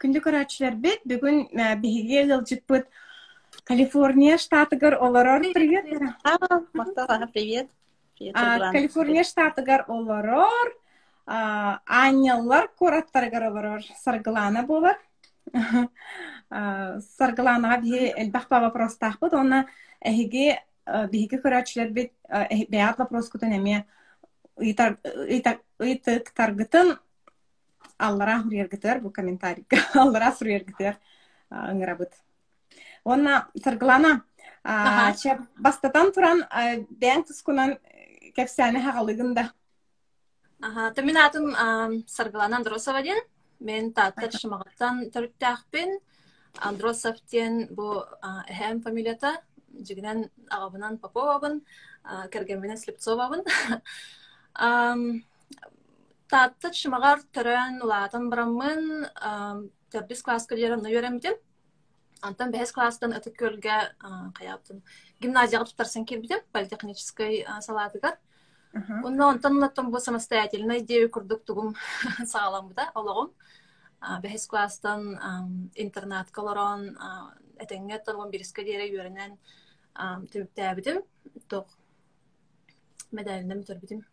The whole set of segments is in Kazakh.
күндү көрәчүләр бит бүгүн биһиге ылжыкпыт Калифорния штатыгар олорор привет А, Мактала, привет. Привет, А, Светлана. Калифорния штатыгар олорор а, Анялар кораттарыгар олорор саргылана болар А, саргыланага биһи элбах ба вопрос тахпыт онна эһиге а, биһиге көрәчүләр бит а, эһи- бэйат вопрос кутун эме ыйтык таргытын аллара хуриергитер бу комментарий аллара суриергитер ыңырабыт онна саргылана Аха. че бастатан туран бэң тускунан кепсәне хагалыгында Ага, мен атым ам, Саргалана Андросова ден. Мен тааттар шымағаттан төрттәқпен. Андросов ден бұл әхәм фамилията. Жігінен ағабынан Поповабын, кәргенменен Слепцовабын. Ам, Тааттар шымағар түрін улатын бұрамын. Тәрбіс класска дерін үйеремден. Антан бәс класстан өтік көлге қаяптым. Гимназияға тұтарсын келбедім, политехнической а, салатыгар. Онна онтан латтан бу самостоятельно идея курдук тугум сагалам да ологом. Бехес класстан интернат колорон этеңге торгон бириске дере үйренен төбүтәбидим. Ток медалинем төрбидим.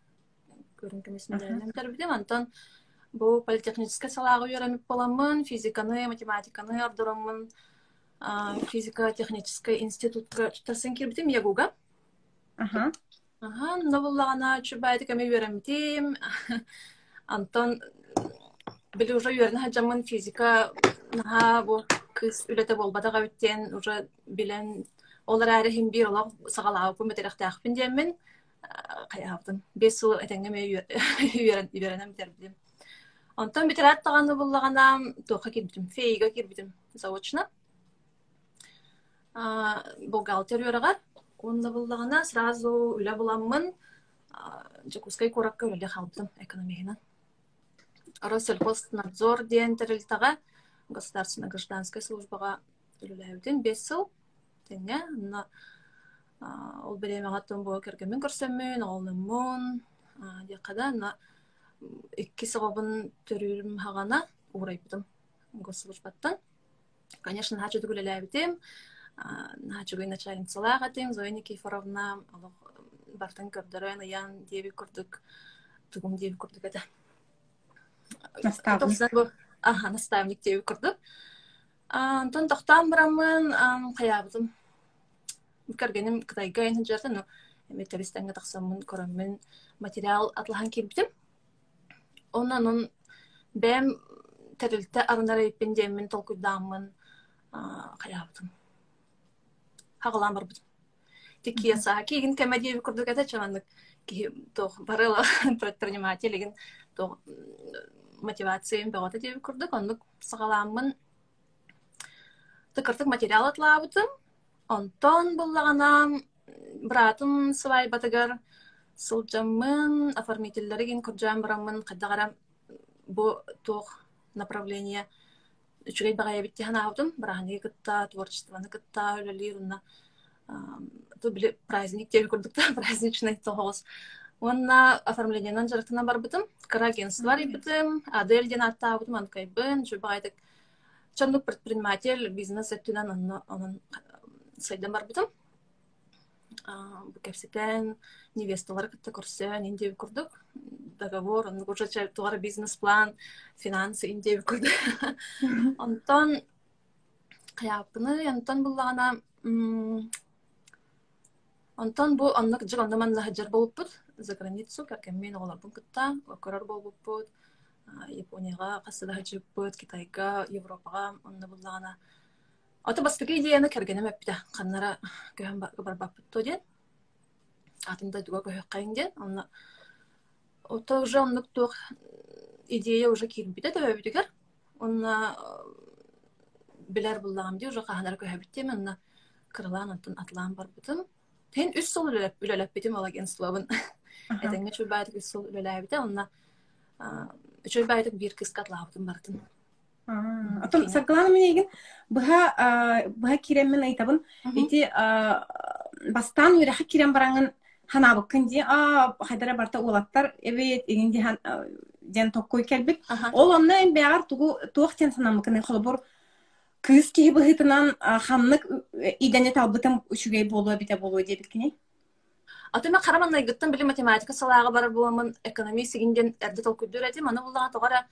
Көрүн кемес медалинем төрбидим. Антон бу политехническая салага үйренип боламын, физиканы, математиканы ардырамын. Физика технический институтка тутарсын кирбидим Ягуга. Аха. Ага, новоллағана чубайды кәме үйрәмтем. Антон білі уже үйрәні хаджамын физика наха бу кыз үләте болбадаға өттен уже билен олар әрі хим бир олақ сағалағы бұл Бес сыл әтәңгеме үйрәнем тербідім. Антон бітер аттағаны боллағана тоқа кирбідім, фейга кирбідім заочно. Бухгалтер үйрәғар. Онда буллагана сразу үлә буламмын. Жакускай коракка үлә халдым экономияна. Россельхознадзор диен терилтага государственная гражданская службага үләбден 5 сыл. Теңе ол береме гаттан бу кергемен көрсөммүн, олныммын. Якада на икки сагабын төрүрүм хагана урайбытым госслужбаттан. Конечно, хачы дүгүләбдем. начугай начальницалаға тем Зоя Никифоровна бартын көрдөрөн аян деби курдук тугум деби курдук это Наставник. Аха наставник деби курдук антон тохтан барамын каябытым кергеним кытайга эн жарты но эме терестенге тахсамын көрөммүн материал атлахан кирбитим онан он бэм терилте арынара иппин демин толкуйдаамын каябытым хагалан барбыт. Тик кияса, кигин комедия курдук это чаманнык. Тох барыла предпринимателигин тох мотивациям бегота дип курдук, оннук сагаламын. Тыкыртык материал атлабытым. Онтон буллагана братым свай батыгар. Сылжамын оформительлеригин куржам барамын каддагарам бу тох направление үчүгэй багая битти ханаабытым барахани кытта творчествоны кытта өлөлир уна ту биле праздник теби курдукта праздничный тоғыз онна оформлениянан жарыктана барбытым карагентство рибытым адель ден аттаабытым анкайбын чубагайтык чондук предприниматель бизнес эттүнан онно онун сайдан барбытым кепсетен невесталар кытта көрсөн индеби курдук договор уже тугара бизнес план финансы индеби курдук онтон каяппыны онтон буллагана онтон бу оннук жыг ондоман лахаджар болуппут за границу кэркеммен оголорбун кытта көрөр болбуппут японияга касы лахаджыппут китайга европага онна буллагана Ото бастыгы идеяны кергенем эппите. Каннара көһөн барбаппыт то ден. Атымда дуга көһөк кайын ден. Ото уже оннук туох идея уже кирбите төбөбүтүгер. Онна билер буллагам ди уже каханар көһөбүттем. Онна кырылан антын атлаан барбытым. Тен үс сол үлелеп үлелеппитим ол агентствобун. Этеңге чүбайтык үс сол үлелебите. Онна чүбайтык бир кыска атлаабытым бартым. Атом саргаланы мен еген быха быха киреммен айтабын ити бастан үреха кирем бараңын ханабыккын ди а хайдара барта улаттар эбет эгенди ден токкой келбит ол онно эм бягар тугу туох тен санамыкын холбор кыыс киһи быһытынан хамнык идене талбытым үчүгей болуа бите болуа диэбит кини Атыма караман найгыттан били математика салаага бар буламын экономист сигинден эрде тол күддөр эти мана буллага тогара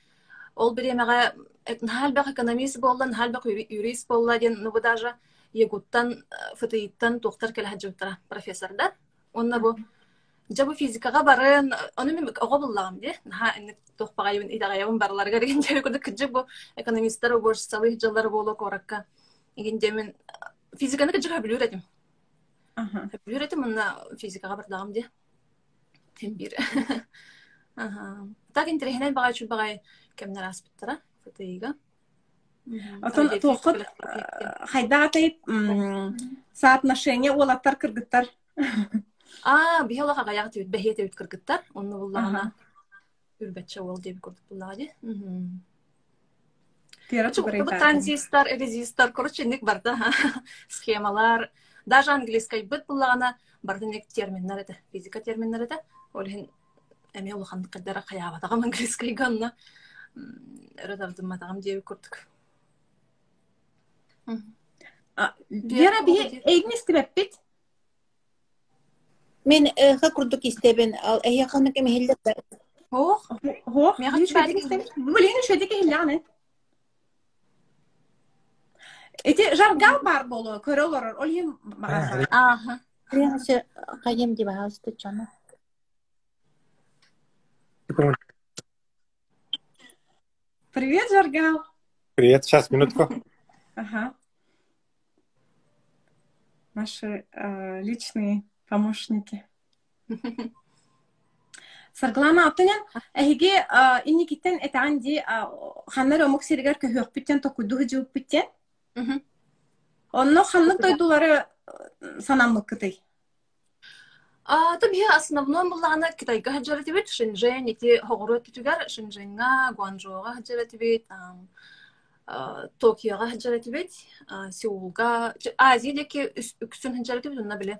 ол биремеге нахалбак экономист болла нахалбак юрист болла ден ну бу даже егуттан фтииттан тухтар келе хаджуттара профессорда онна бу жабы физикага барын оны мен ого буллагам ди наха инник тохпагайбын идагайбын барларга деген жеби көрдүк кыджык бу экономисттер уборчсалы жылдар болу коракка. Игинде мен физиканы кыджыга билүр этим Аха. Билер этим мына физикага бардагам ди тем бир. Так интереснен багай чул багай кыргыттар А, кыргыттар. Буллагана күрдек буллага ди. Мгм. тиера Бу чугырайта транзистор, резистор, короче, ник барда схемалар. Даже английский бит буллагана барды ник терминнар это, физика терминнар это. Ол хин эме ул ханды кадара каяба тагам английский ганна. Матагам дип күрдек. Вера бии эйгнис тибеппит Мен ыха курдук истебен ал эйя ханык эмехиллер Ох, Хох, Мен хочу бәлки- Блин, шөдик хилланы. Эти жаргал бар болу, көрөлөр, ол хим багаса. аха. Дип хаусты чана. Привет, жаргал. Привет, сейчас, минутку. Ага. Наши э, личные помощники. Сарглана аттынан эһиги инникиттен этаанди ханнар омук сиригер көһөкпүттен токуйду жууппуттен Мгм. онно ханнык дойдулары санаммыккытай А, то бия основном буллагана Китайга хаджара тибит, Шэньчжэнь, ити хогору титүгар, Шэньчжэньга, Гуанчжоуга хаджара тибит, ам, а, Токиога хаджара тибит, а, Сеулга, үс- үксүн хаджара тибит, онна биле.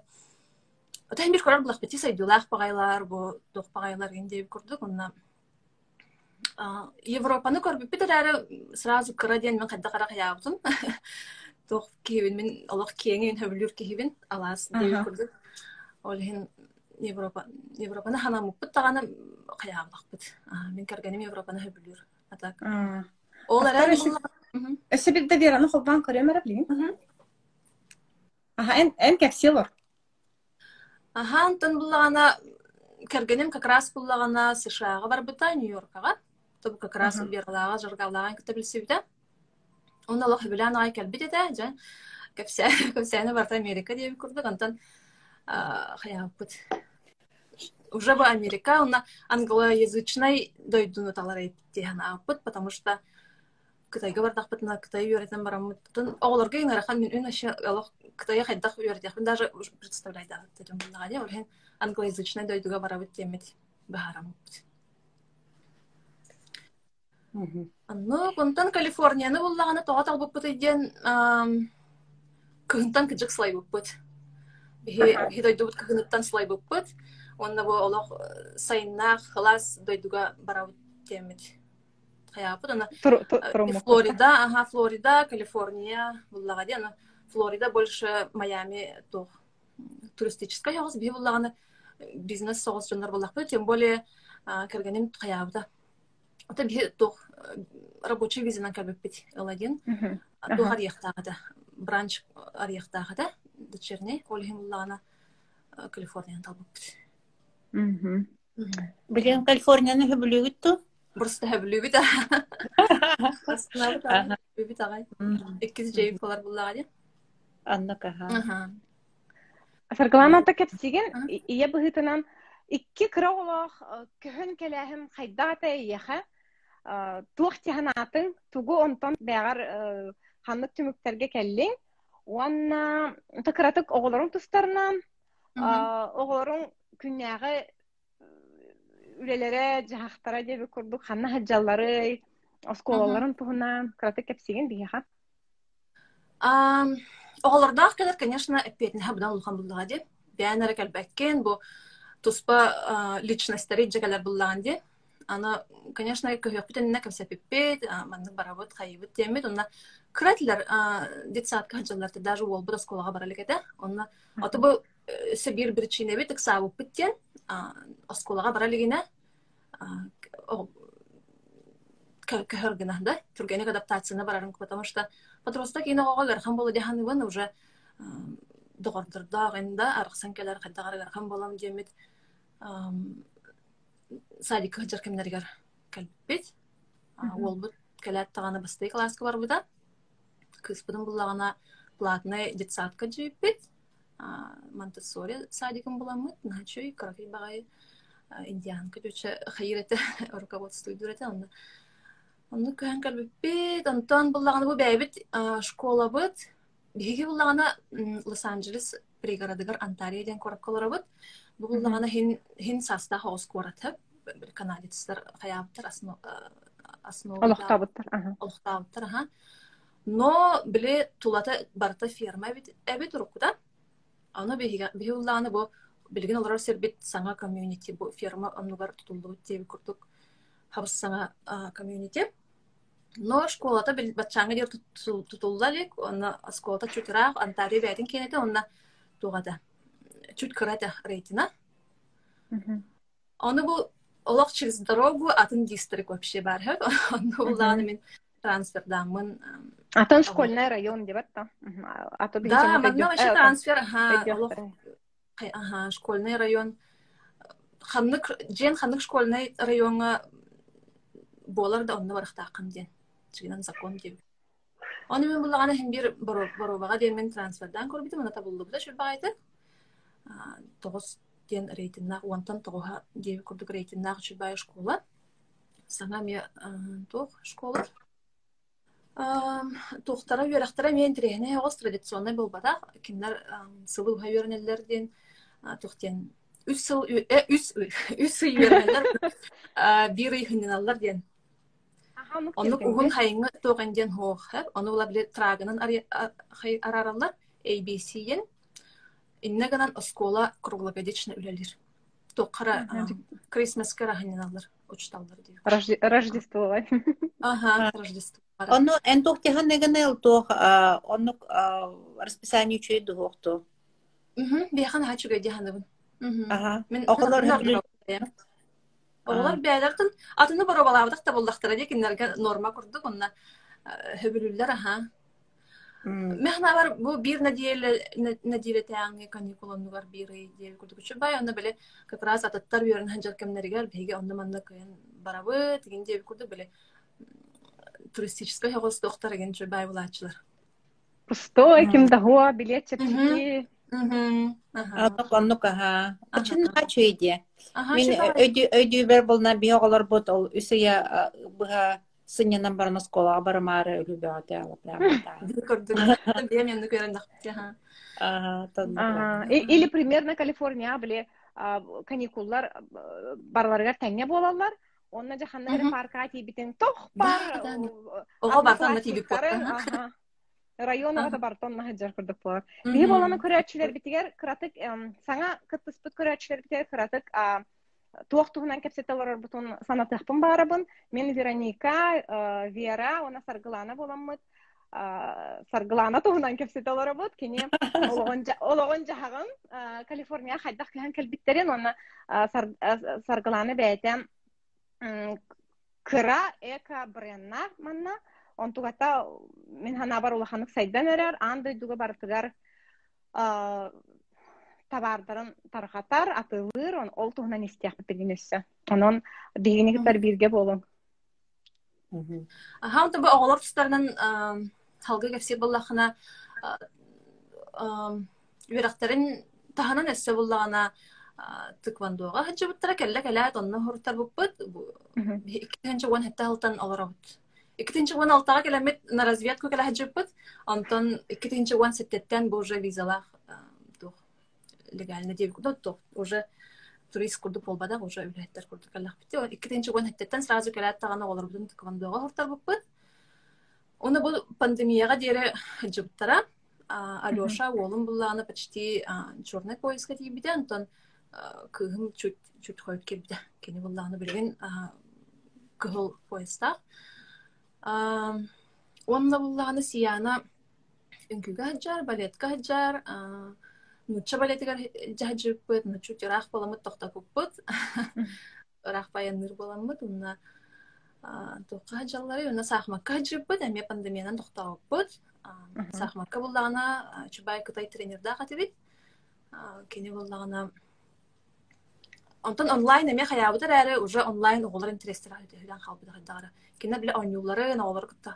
Тайм бир көрөр булак бити сайдулах багайлар, бу тох багайлар генде көрдүк, онна а, Европаны көрбүп бит әрі сразу кыра ден мен кайда кара каябытым. Тох киһибин мен олох киеңин хөбүлүр киһибин алаас деп Аха. Көрдүк. Ол хин Европа Европаны ханамыппыт таганы каябылакпыт. А, Мен кергеним Европаны хөбүлүр. Атак. Ол Ақтар әрі өсіп- өсө бир да вераны холбан көрөмөр билин аха эн эн кепсилор Аха, антон буллагана кергеним как раз буллагана США-га барбыта, Нью-Йоркага. Тобу как раз Аха. бергалага, жаргалага кете билсибита. Оны лох билан ай келбит эте, жа. Кепсе, кепсене барта Америка деп курдук, антон хаябыт. Уже бы Америка, она англоязычный дойдуну талар эйттиһана аппыт, потому что Кытайга бардахпыт, на Кытай үйрәтен бараммыттын. Оғларга ең арахан мен үн ашы алох Кытайга хайдах үйрәтәхмин, даже представлять да, тәдем булнага де, олхен англоязычный дойдуга барабыт темет бахарамыппыт. Анно, контан Калифорнияны буллаганы тоға талбыппыт иден кыһынтан кыджык слай буппыт. Бихи дойдубут кыһыныттан слай буппыт. Онна бу олох сайыннах хылас дойдуга барабыт темет. Хаяпыт, ана Э, Флорида, ага, Флорида, Калифорния, буллага ди, Флорида больше Майами то туристическая хогус би буллаганы бизнес согус жоннор буллакпы, тем более кергеним хаябыта. Ота би то рабочий визанан калбеппит аладин. Ага. То арьяхтагыда, бранч арьяхтагыда, дочерний, олхим буллагана э, Калифорниян талбыппит. Билен Калифорнияны хөбүлүгүттү. Бурста хэблүбит. Астына бит агай. Иккиз жейп болар буллага ди. Аннык аха. Аха. Саргаланата кепсиген Ага. ия быһытынан икки кыраолох көһөн келэһим хайдаата иэхэ туох тиһанатын тугу онтон бэҕар ханнык түмүктерге келлиң уанна тыкыратык оҕолорун тустарынан оҕолорун күннääҕи үлелере жахахтара диэби курдук ханна хаджаллары осколаларын туһунан кыратык кепсиген биэха Ам, Оғалардаах келер, конечно, эппетин хабдан улхан буллага ди. Бәнәре кәлбәккен, бу туспа личностьтери джекалар буллаган ди. ана конечно көһөкпүт энне кепсепиппит маннык барабыт хайыбыт темит онна кыратилер детсадка хаджаларты даже ол бу осколага баралыгете онна ото бу сибир причина бит ыксабыппыт тен осколага баралыгине көхөргүнэ да түргенек адаптацияна барарын потому что подросток ине оҕо гархан болу дяханыбын уже доҕордурдаах инда арахсан келер хайдагар гархан болам диэмит садик хыджар кемнеригер кэлбит ол бут келет тагана басты класска барбыта. Кыспытын буллагана платный детсадка жибит монтессори садикым буламыт начой крафи багай индианка. Жөчө хайрете руководство дүрете онда онны көһөн кэлбиппит онтон буллагана бу бэбит школа быт биһиги буллагана лос анджелес пригородыгар онтарио ден коракколорабыт бу буллагана хин хин саста хоос куоратып канадецтер хаяптар основа олохтабыттар аха олохтабыттар аха но биле тулата барта ферма бит эбит урукуда аны биһига биһуллааны бу билген олар сербит саңа комьюнити бу ферма оннугар тутулду теби курдук хабыс саңа комьюнити. Но школата бил батчаңа дер тутуллалик онна школата чутраах антарио бәйтин кенете онна тугада чуть кырата рейтина оны бу олох через дорогу атын дистрик вообще бар хэт оны уланы мен трансфердамын атын школьный район деп атта аты да манна вообще трансфер ага олох ага школьный район. Ханнык жен ханнык школьный районга болар да онны барахтаакын ден чигинен закон деп оны мен буллагана хим бир боробага ден мен трансфердан көрбүтүм ана табылды. Буда шурбагайты тогуз ден рейтиннах уантан тогуха деби курдук рейтиннах чурбай школа. Саңа ме туох школа. Тухтара үерахтара мен тирехне огос традиционный болбата кимнер сылы уха үернелерден тухтен үс сыл үс үс ый үернелер бир ый хынналар ден Онну кугун хайыңы тоған ден хоох хэп, оны ула биле трагынан араралар, ABC-ен, инне ганан оскола круглогодично үлелер. Тоқара Крисмас караханиналар, учталлар диyor. Рождество. Ага, Рождество. Онно эн тох техан неган эл тох онно расписание чуй дохто. Мхм, бияхан хачуга диханыбын. Ага. Мен Оголор Олар бәйләртен атыны бара балабыдак та булдактыра дик иннерге норма курдук онна хөбүлүлләр аха. Мехна бар бу бир надиеле таңы каникуланы бар бир диел курдук. Үчү бай аны беле как раз ататтар үйөрүн ханжар кемнерге беге онда манна кыйын барабы деген диел курдук беле. Туристическая хогос доктор ген чө бай булачылар. Пустой, ким дахуа, билет чепчики. Мхм. Ага. Анок анок аха. Ачин хачу иде. Чё өйдү өйдү бер болна би оголор бот ол үсея быга сыннан барна скола бармары. Бия мен көрөндүк. Ага. Или примерно Калифорния биле а, каникуллар а, барларга тәңе болалар. Онна жаханнагы Мгм. парка тох Да, бар. да, Ого бартан да тибип кары, бот. аха. Район Ага. ата бартон на хаджар кырдык булар. Бии боланы көрәчиләр битигәр кыратык саңа кыттыспыт көрәчиләр битигәр кыратык туох туһунан кепсетелер бутун санатыхпын барабын. Мен Вероника, Вера, она Саргылана боламмыт. Саргылана туһунан кепсетелер бут. Кини ологон жахагын а, Калифорния хайдах кыхан келбиттерин оны а, Сар- а, Саргыланы м, кыра эка бренна манна. Он тугата мен хана бар улаханык сайдан эрер, андай дуга бартыгар табардарын тархатар, атылыр, он ол туһунан истиях битигинесе. Онон дигинигитер бирге болун. Аха, онта бу оголор тустарынан халга кепси буллахына үерактарын таханан эссе буллагана тыквандуга хаджыбыттара келле келет онно хуртар буппут иккинчи уон хетта халтан олоробут иккитинчи уон алтага келемит на разведку келе хаджыбыт онтон иккитинчи уон сеттеттен бу уже визалах тух легально деп куда тух уже турист курдук болбадак уже үлэттер курдук келлах бити иккитинчи уон хеттеттен сразу тагана олорбутун дере жыптара. Алеша почти черный антон кыгым чуть чуть қойып келбіде. Кені бұллағына білген кыһыл поезда. Онна буллаганы сияна үңкүгө хаджар, балетка хаджар, нучча балетигер жаджыппыт, нуччу жырах боламыт тохтакуппыт. Рах баянныр боламыт, унна туққа хаджаллары, унна сахмакка хаджыппыт, эме пандемиянан тохтагуппыт. Сахмакка буллагана чубай кытай тренерда хатибит. Кени буллагана Онтон онлайн эме хаябытыр әрі уже онлайн оғылар интерестер хөдөн халбыда хаддагара. Кине биле онюлары оғылар кытта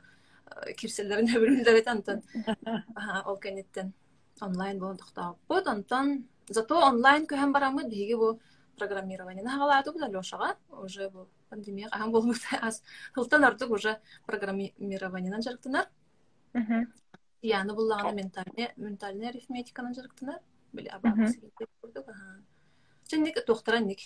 кирселерин өбүрүлдер антон. Ол кенеттен онлайн болон тохтааппыт. Онтон зато онлайн көһөн барамыт биги бу программирование хагалаату бу Лешага уже бу пандемия аһам болмут аз хылтан артык уже программированиенан жарыктынар. Яны буллаганы ментальный ментальный арифметиканан жарыктынар. Биле абабысы курдук. Ченник тохтаранник.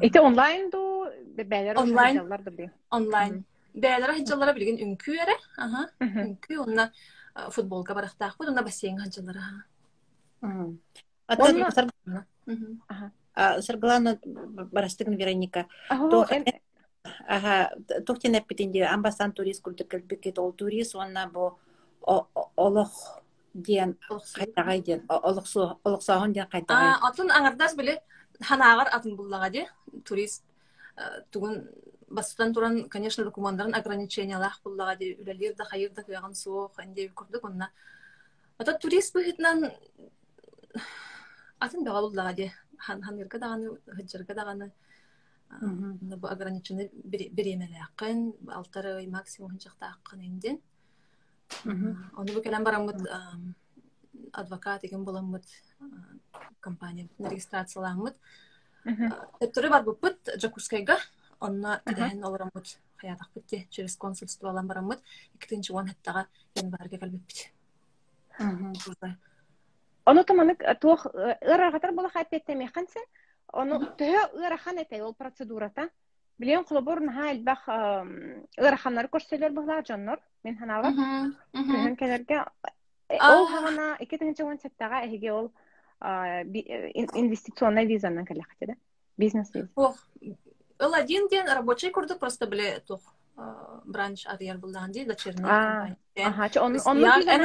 Ите онлайн ду бәлер Онлайн. онлайн ди. Онлайн. Бәләр хаҗалары билген үнкү эре. Аха. Үнкү онна футболка барахтак бу, онна бассейн хаҗалары. Ата Мгм. саргалана барастыгын Вероника. Ага, То- эн- Ага, тохтен эппитинде амбасан турист курдук келбекет ол турист онна бу о- о- олох диен кайтагай диен олохсу олохсаһын диен кайтагай. А, атын аңардас биле ханагар атын буллага ди. Турист э, тугун бастан туран, конечно, документтарын ограничениялах буллага ди. Үлелер да хайыр да кыяган суох, энде курдук онна. Ата турист быһытнан атын бага буллага. Хан ханырга даганы, хыджырга даганы. Бу ограничены беремелякын, алтары максимум хынчактаакын инден. Мгм. Оны бу келен барамыт ам, адвокат еген боламыт а, компания регистрациялаамыт. Мгм. Төттөрү бар буппут Джакускайга. Онна киден олорамыт. Хаятак битти через консульство алан барамыт. Икитинчи уан хаттага янбарга калбиппит. Мгм. Ону таманык туох ырагатар була хаппетте механсе. Ону төһө ырахан эте ол процедурата. Билен кулубур наха элбах ыраханнар көрсөлөр була жоннор. Мен ханала төһөн келерге. Ол хагана 2010 сеттага эге ол а, би- э, ин- инвестиционный визанан келехте да. Бизнес виза. Ох, ыл один ден рабочий курдук просто биле тух бранч арьер булдан ди дочерний компания.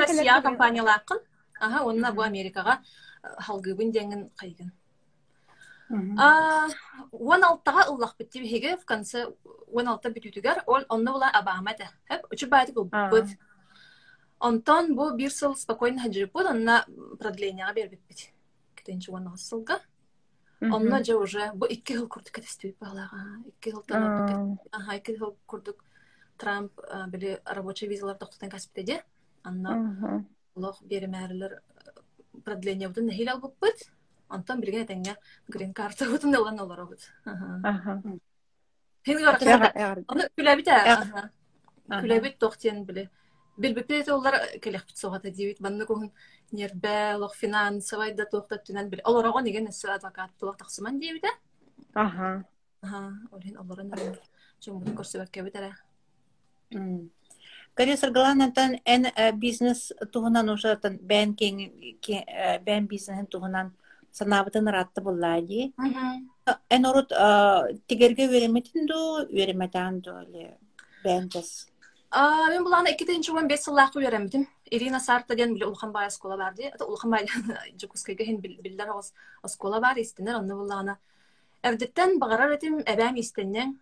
Россия компаниялакын. Ага, онна бу Америкага халгыбын деңин кайгын. Он алтыга ыллах битти биһиге в конце он алты бүтүтүгер ол онно була абама да. Хеп үчү бут. Онтон бу бир сыл спокойно хаджырпут, онна продлениега бербит бит. Кетенчи он сылга. Онно же уже бу икки жыл курдук кетестип балага. Икки танап Ага, икки жыл курдук Трамп били рабочий визалар токтотан каспитеде. Анна лох беремәрлер продление бутын нехил албык бит. Онтон бирген этеңге грин карта гарак. Ягар. Аны күләбит. Күләбит тохтен биле. Билбепет олар келек бит согата дибит. Банны кохун нербе лох финансовый да тохтат тунан бил. Олар огон деген эссе адвокат тулак таксыман дибит. ә? Ага. Ага, олин оларын чөмбүн көрсөбөк кебит әрә. М. Кали саргаланатан эн э, бизнес туһунан уже тан бән кен ке- бән бизнесен туһунан санабытын ратты буллади. Эн орут тигерге вереметин ду вереметан ду ле бәнтес. Мен буланы 2-нче 15 сыллак үйрәнмидим. Ирина Сарта дигән биле Улхан бай школа бар ди. Ата Улхан бай Жукускайга хин билләр ос школа бар истенер аны буланы. Әвдеттен багарар этим әбәм истеннән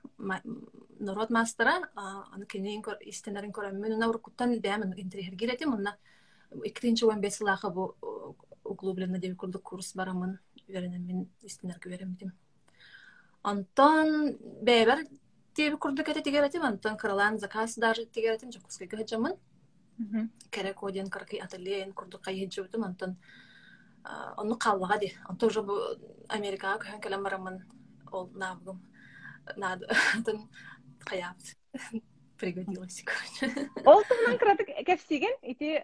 народ мастера, аны кенен истенерин көрәм. Мен уна уркуттан бәм интерьер гиретим, уна 2-нче 15 сыллак бу углубленно дип курдук курс барамын. Истенерге. Антон курдук әтә тигәретим, Антон Каралан заказ даже тигәретим, Жукускайга хаҗамын. керек оден каракай ательен курдук кайы жыбытым антон онну каллага ди антон уже америкага көһөн келем барамын ол навгым над антон каябыт пригодилась короче Ол туһунан кыратык кепсиген ити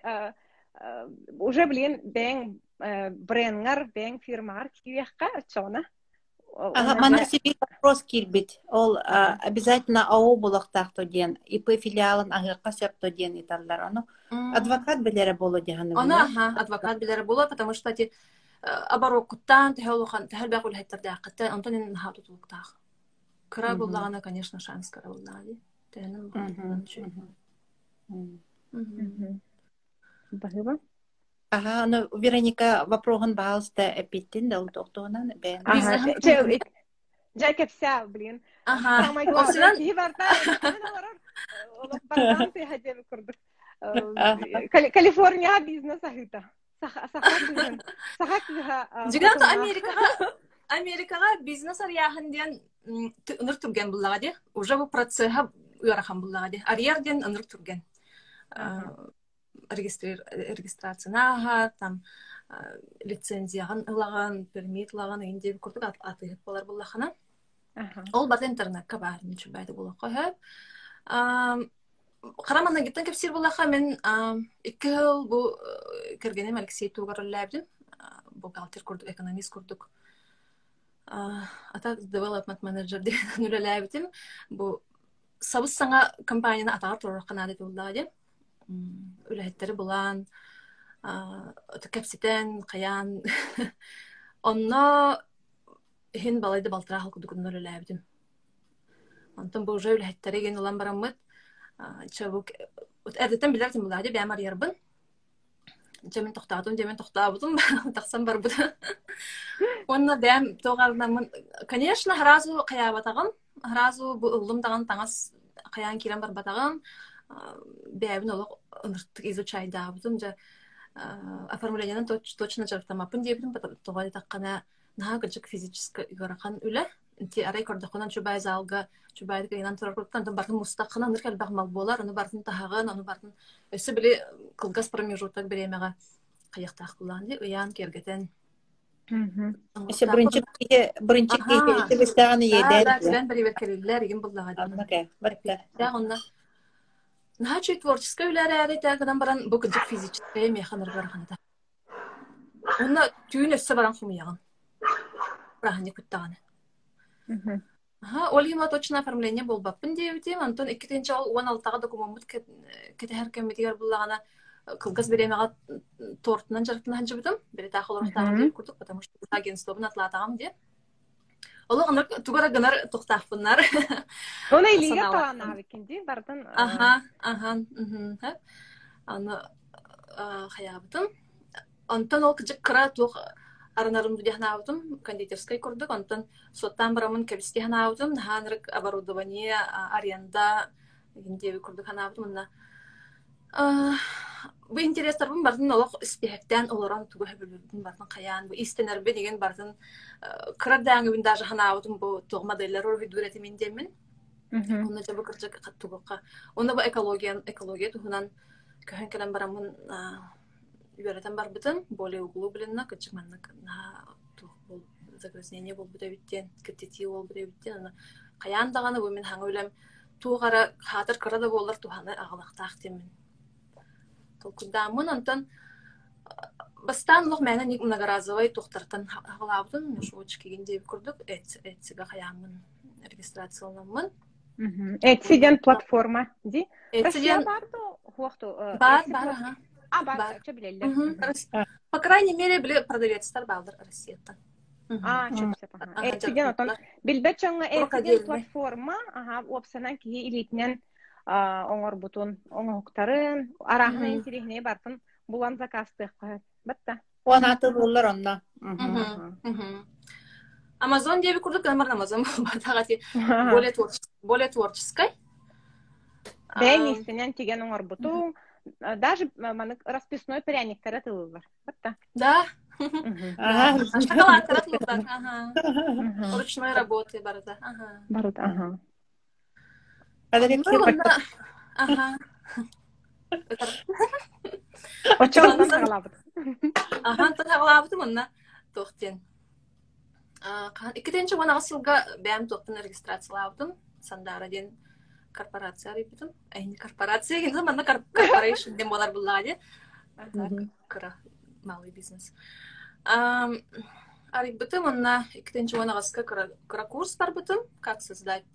уже билен бәң а, брендңар бәң фирмагар киюякка чона. Ага, мана себе вопрос кирбит. Ол обязательно АО булактак то ден, ИП филиалын агырка сөп то ден италлар. Аны адвокат билере боло деганы. Она, ага, адвокат билер була, потому что ти оборот куттан, тахелухан, тахел бякул хеттер дяккатта, антон ин хату тулуктах. Кыра Мгм. буллагана, конечно, шанс кыра буллагана. Тэнэн Багыба? Ага, ну Вероника вопрогын баалста эпиттин да ултуктугунан бен. Ага, че, Жаке вся, блин. Ага. Самай Осынан ки барта. Олох бардан те хадем курдук. Калифорния бизнес ахыта. Саха саха саха кыха. Жигата Америкага Америкага бизнес арияхан диэн ыныр турген буллага ди. Уже бу процесса уярахан буллага ди. Арияр диэн ыныр турген. Регистрациянаха там лицензияған ылаган пермит ылаган инде курдук атыгыт болар буллахана. Ол бат интернетка бар ниче байды була коһап. Карамана гиттен кепсир булаха мен икки жыл бу кергенем Алексей Тугар ләбдим. Бухгалтер курдук, экономист курдук. Ата development manager сабыз саңа компанияны атагар турар канады Үләһеттәре булан кепситен каян онно хин балайды балтыра халкудукуннар үләбдим. Антон бу уже үләһеттәре ген улан бараммыт. Чабук эрдеттен билердим булады бәмар ярбын. Жемен тохтадым, жемен тахсан бар буда. Онна бәм тогалнамын. Конечно, харазу каябатаган, харазу бу улым даган таңас кирен бар батаган. Бәбин олық ынырттык изучайдабудым, жа оформлениянан точно жарықтамапын дебдим, тоғады таққана наха гыджык физически ыгарахан үле ти арай кордохунан чубай залга чубай гайнан турар куртан тон бартын мустакына ныр кел багмал болар аны бартын тахагын аны бартын өсө биле кылгас промежуток ди кергетен Эсе биринчи кие биринчи кие тебестаганы да онна творческая үләре әре тәгәдән баран бу кыджык физическая механыр барханада онна түйін өссө баран хумыягын Прахани куттаганы. Ага, Ольгима точно оформление болбаппын диебитим. Антон иккитинчи ол 16-тага документ кете һәр кем дигәр буллагана кылгыз беремега тортунан жарыктан ханжыбытым. Бере та холортаган дип курдук, потому что агентствобун атлатагам ди. Олы гынар тугара гынар туктафпыннар. Оны илиге таана бикенди бартын. Аха, аха. Аны хаябытым. Антон ол кыжык кыра тух арынарым духнаутым кондитерской курдук онтон соттан барамын кебисти ханаутым ханрык оборудование аренда гиндеби курдук ханаутым мына бу интерестарбын бартын олох испехтен олорон тугу хөбүлүрдүн бартын каян? Бу истенерби деген бартын кырардаңыбын даже ханаутым бу туг модельлер мен демин. Онна жабы кыржык каттугукка онна бу экология экология тугунан көһөн келен барамын үйөрөтен барбытын более углубленно кычыманнык на бол загрязнение болбут эбиттен киртити болбут эбиттен аны каян даганы бу мен хаңа үлем тугара хатыр кыра да болар туханы агалактаак темин толкудамын онтон бастан лох мэна ник многоразовый тухтартан агалабытын шоуч кигинде курдук этсига хаямын регистрацияланамын Этсиден платформа ди. Этсиден барды хуакту. бар бар А, бар. По крайней мере, біле продавецтер балдыр Россияттан. А. Этсиден отон билбет чоңга этсиден платформа, ага, опсанан ки илитнен оңор бутун, оңоктарын, арахны интерехне бартын булан заказты Бітті. Уанаты боллар онда. Амазон деби курдук, амар Амазон батагати более творческой. Бәйн истенен тиген оңор бутун, даже маны расписной пряник таратылы бар. Бітті. Да. Шоколад таратылы Ага. Ручной работы барда. Ага. Барда, ага. Ага. Очоң сагалабыт. Ага, тагалабыт мынна тохтен. Иккетенче вана асылга бәм тоқтын регистрациялабытым. Сандара ден корпорация репетим. Әйни корпорация генде мана корпорация ден болар буллади. Кыра малый бизнес. Арик бытым онна иккетенче вана аска кыра курс бар бытым, как создать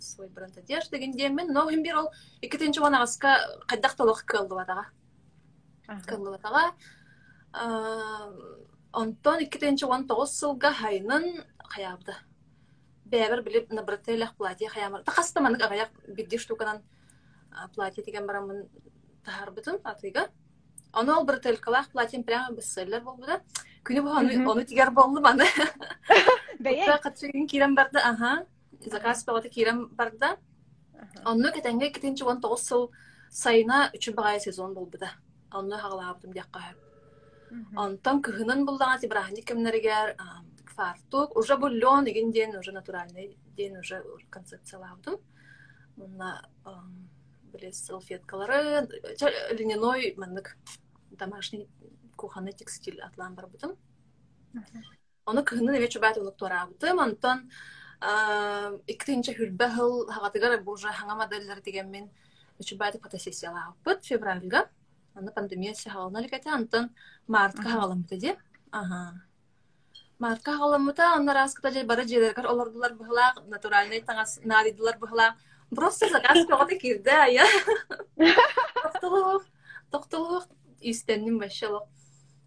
свой бренд одежды гендемен, но хим бир ол иккетенче вана аска кайдак толок кылды батага. Кылды батага. Онтон иккетенче ван тоғыз сылга хайнын хаябды. бәбір біліп набрателях платье хаямар та хастаманык агаяк бидди штуканан а, платье тиген барамын тахарбытым атыга Оны ол бір тылкалах платьем прямо бестселлер болбуда. Күнү бу оны тигер болду маны. Бәйе. Та катчыгын кирем барды, ага. Заказ багыты кирем барды. Онны кетенге кетинчи 19 сыл сайына үчү багай сезон болбуда. Онны хагалаабытым дякка. Онтон кыһынын булдаңа тибрахни кемнергер фартук уже бульон деген ден уже натуральный ден уже концепциялаабытым. Мына биле салфеткалары льняной мандык домашний кухонный текстиль атлан барбытым. Оны кыһынын эбе чубат улук туарабытым. Онтон иккитинче хүрбэхыл хагатыгар бу уже хаңа модельлер деген мен чубат фотосессиялаабыт февральга. Аны пандемия сехална ликете антон мартка Ага. хагаламыта де. Ага. Мартка хагаламыта анна раскыта же бара жедергар олордулар быхлаак натуральный таңас надидылар быхлаак. Просто заказ көгөтө кирде ая. Тоқтолук, тоқтолук истенним башалык.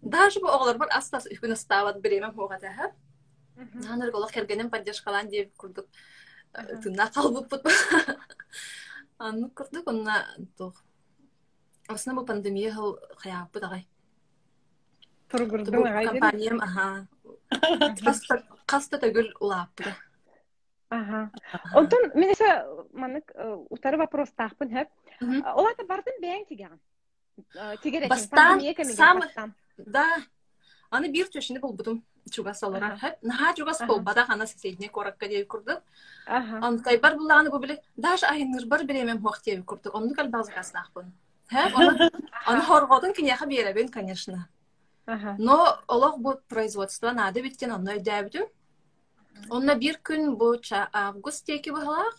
Даже бу бар астас үкүн астабат биремем хугата ха. Наныр голок кергенем поддержкалан деп курдук. Ага. Тына калбыппыт. Анны курдук онна тух. Осна бу пандемия хыл хаябыт агай. Компаниям аха. Каста төгүл улааппыт. Ага. Онтон мен эсе манык утары вопрос тахпын хэп. Олата бардын бэйн тиган. Тигер Бастан, сам- бастан. Да. Аны бир төшүнү болбутум. Чугас алара. Наха чугас болбада хана соседний коракка деп курдук. Антай бар буланы бу биле даже айныр бар биремем хуак деп курдук. Онду кал. Ха, аны аны хоргодун киняха беребин, конечно. Но олох бу производство надо биттен онно өйдәбитим. Онна бир күн бу август теки бахалак.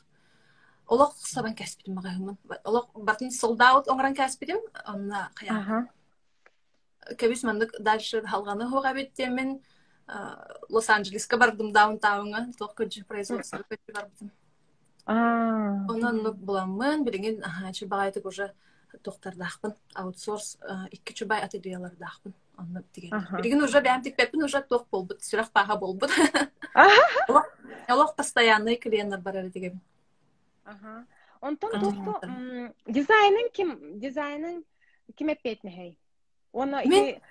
Олох сабан кәспитим багаймын. Олох бартын солдат оңран кәспитим. Онна кая. Ага. Кебис мандык дальше халганы хуга биттемен. Лос-Анджелеска бардым даунтаунга. Тох көджи производство көджи бардым. Онан нук. Билеген аха чу багайтык уже тохтардахпын. Аутсорс икки чубай ательелардахпын. Онны деген. Билеген уже бәм тик пеппин уже тох болбут. Сүрах паха болбут. Олох постоянный клиенттер бар әле деген. Онтон м, дизайнын ким дизайнын ким эппетне хей. Оны Мен- ити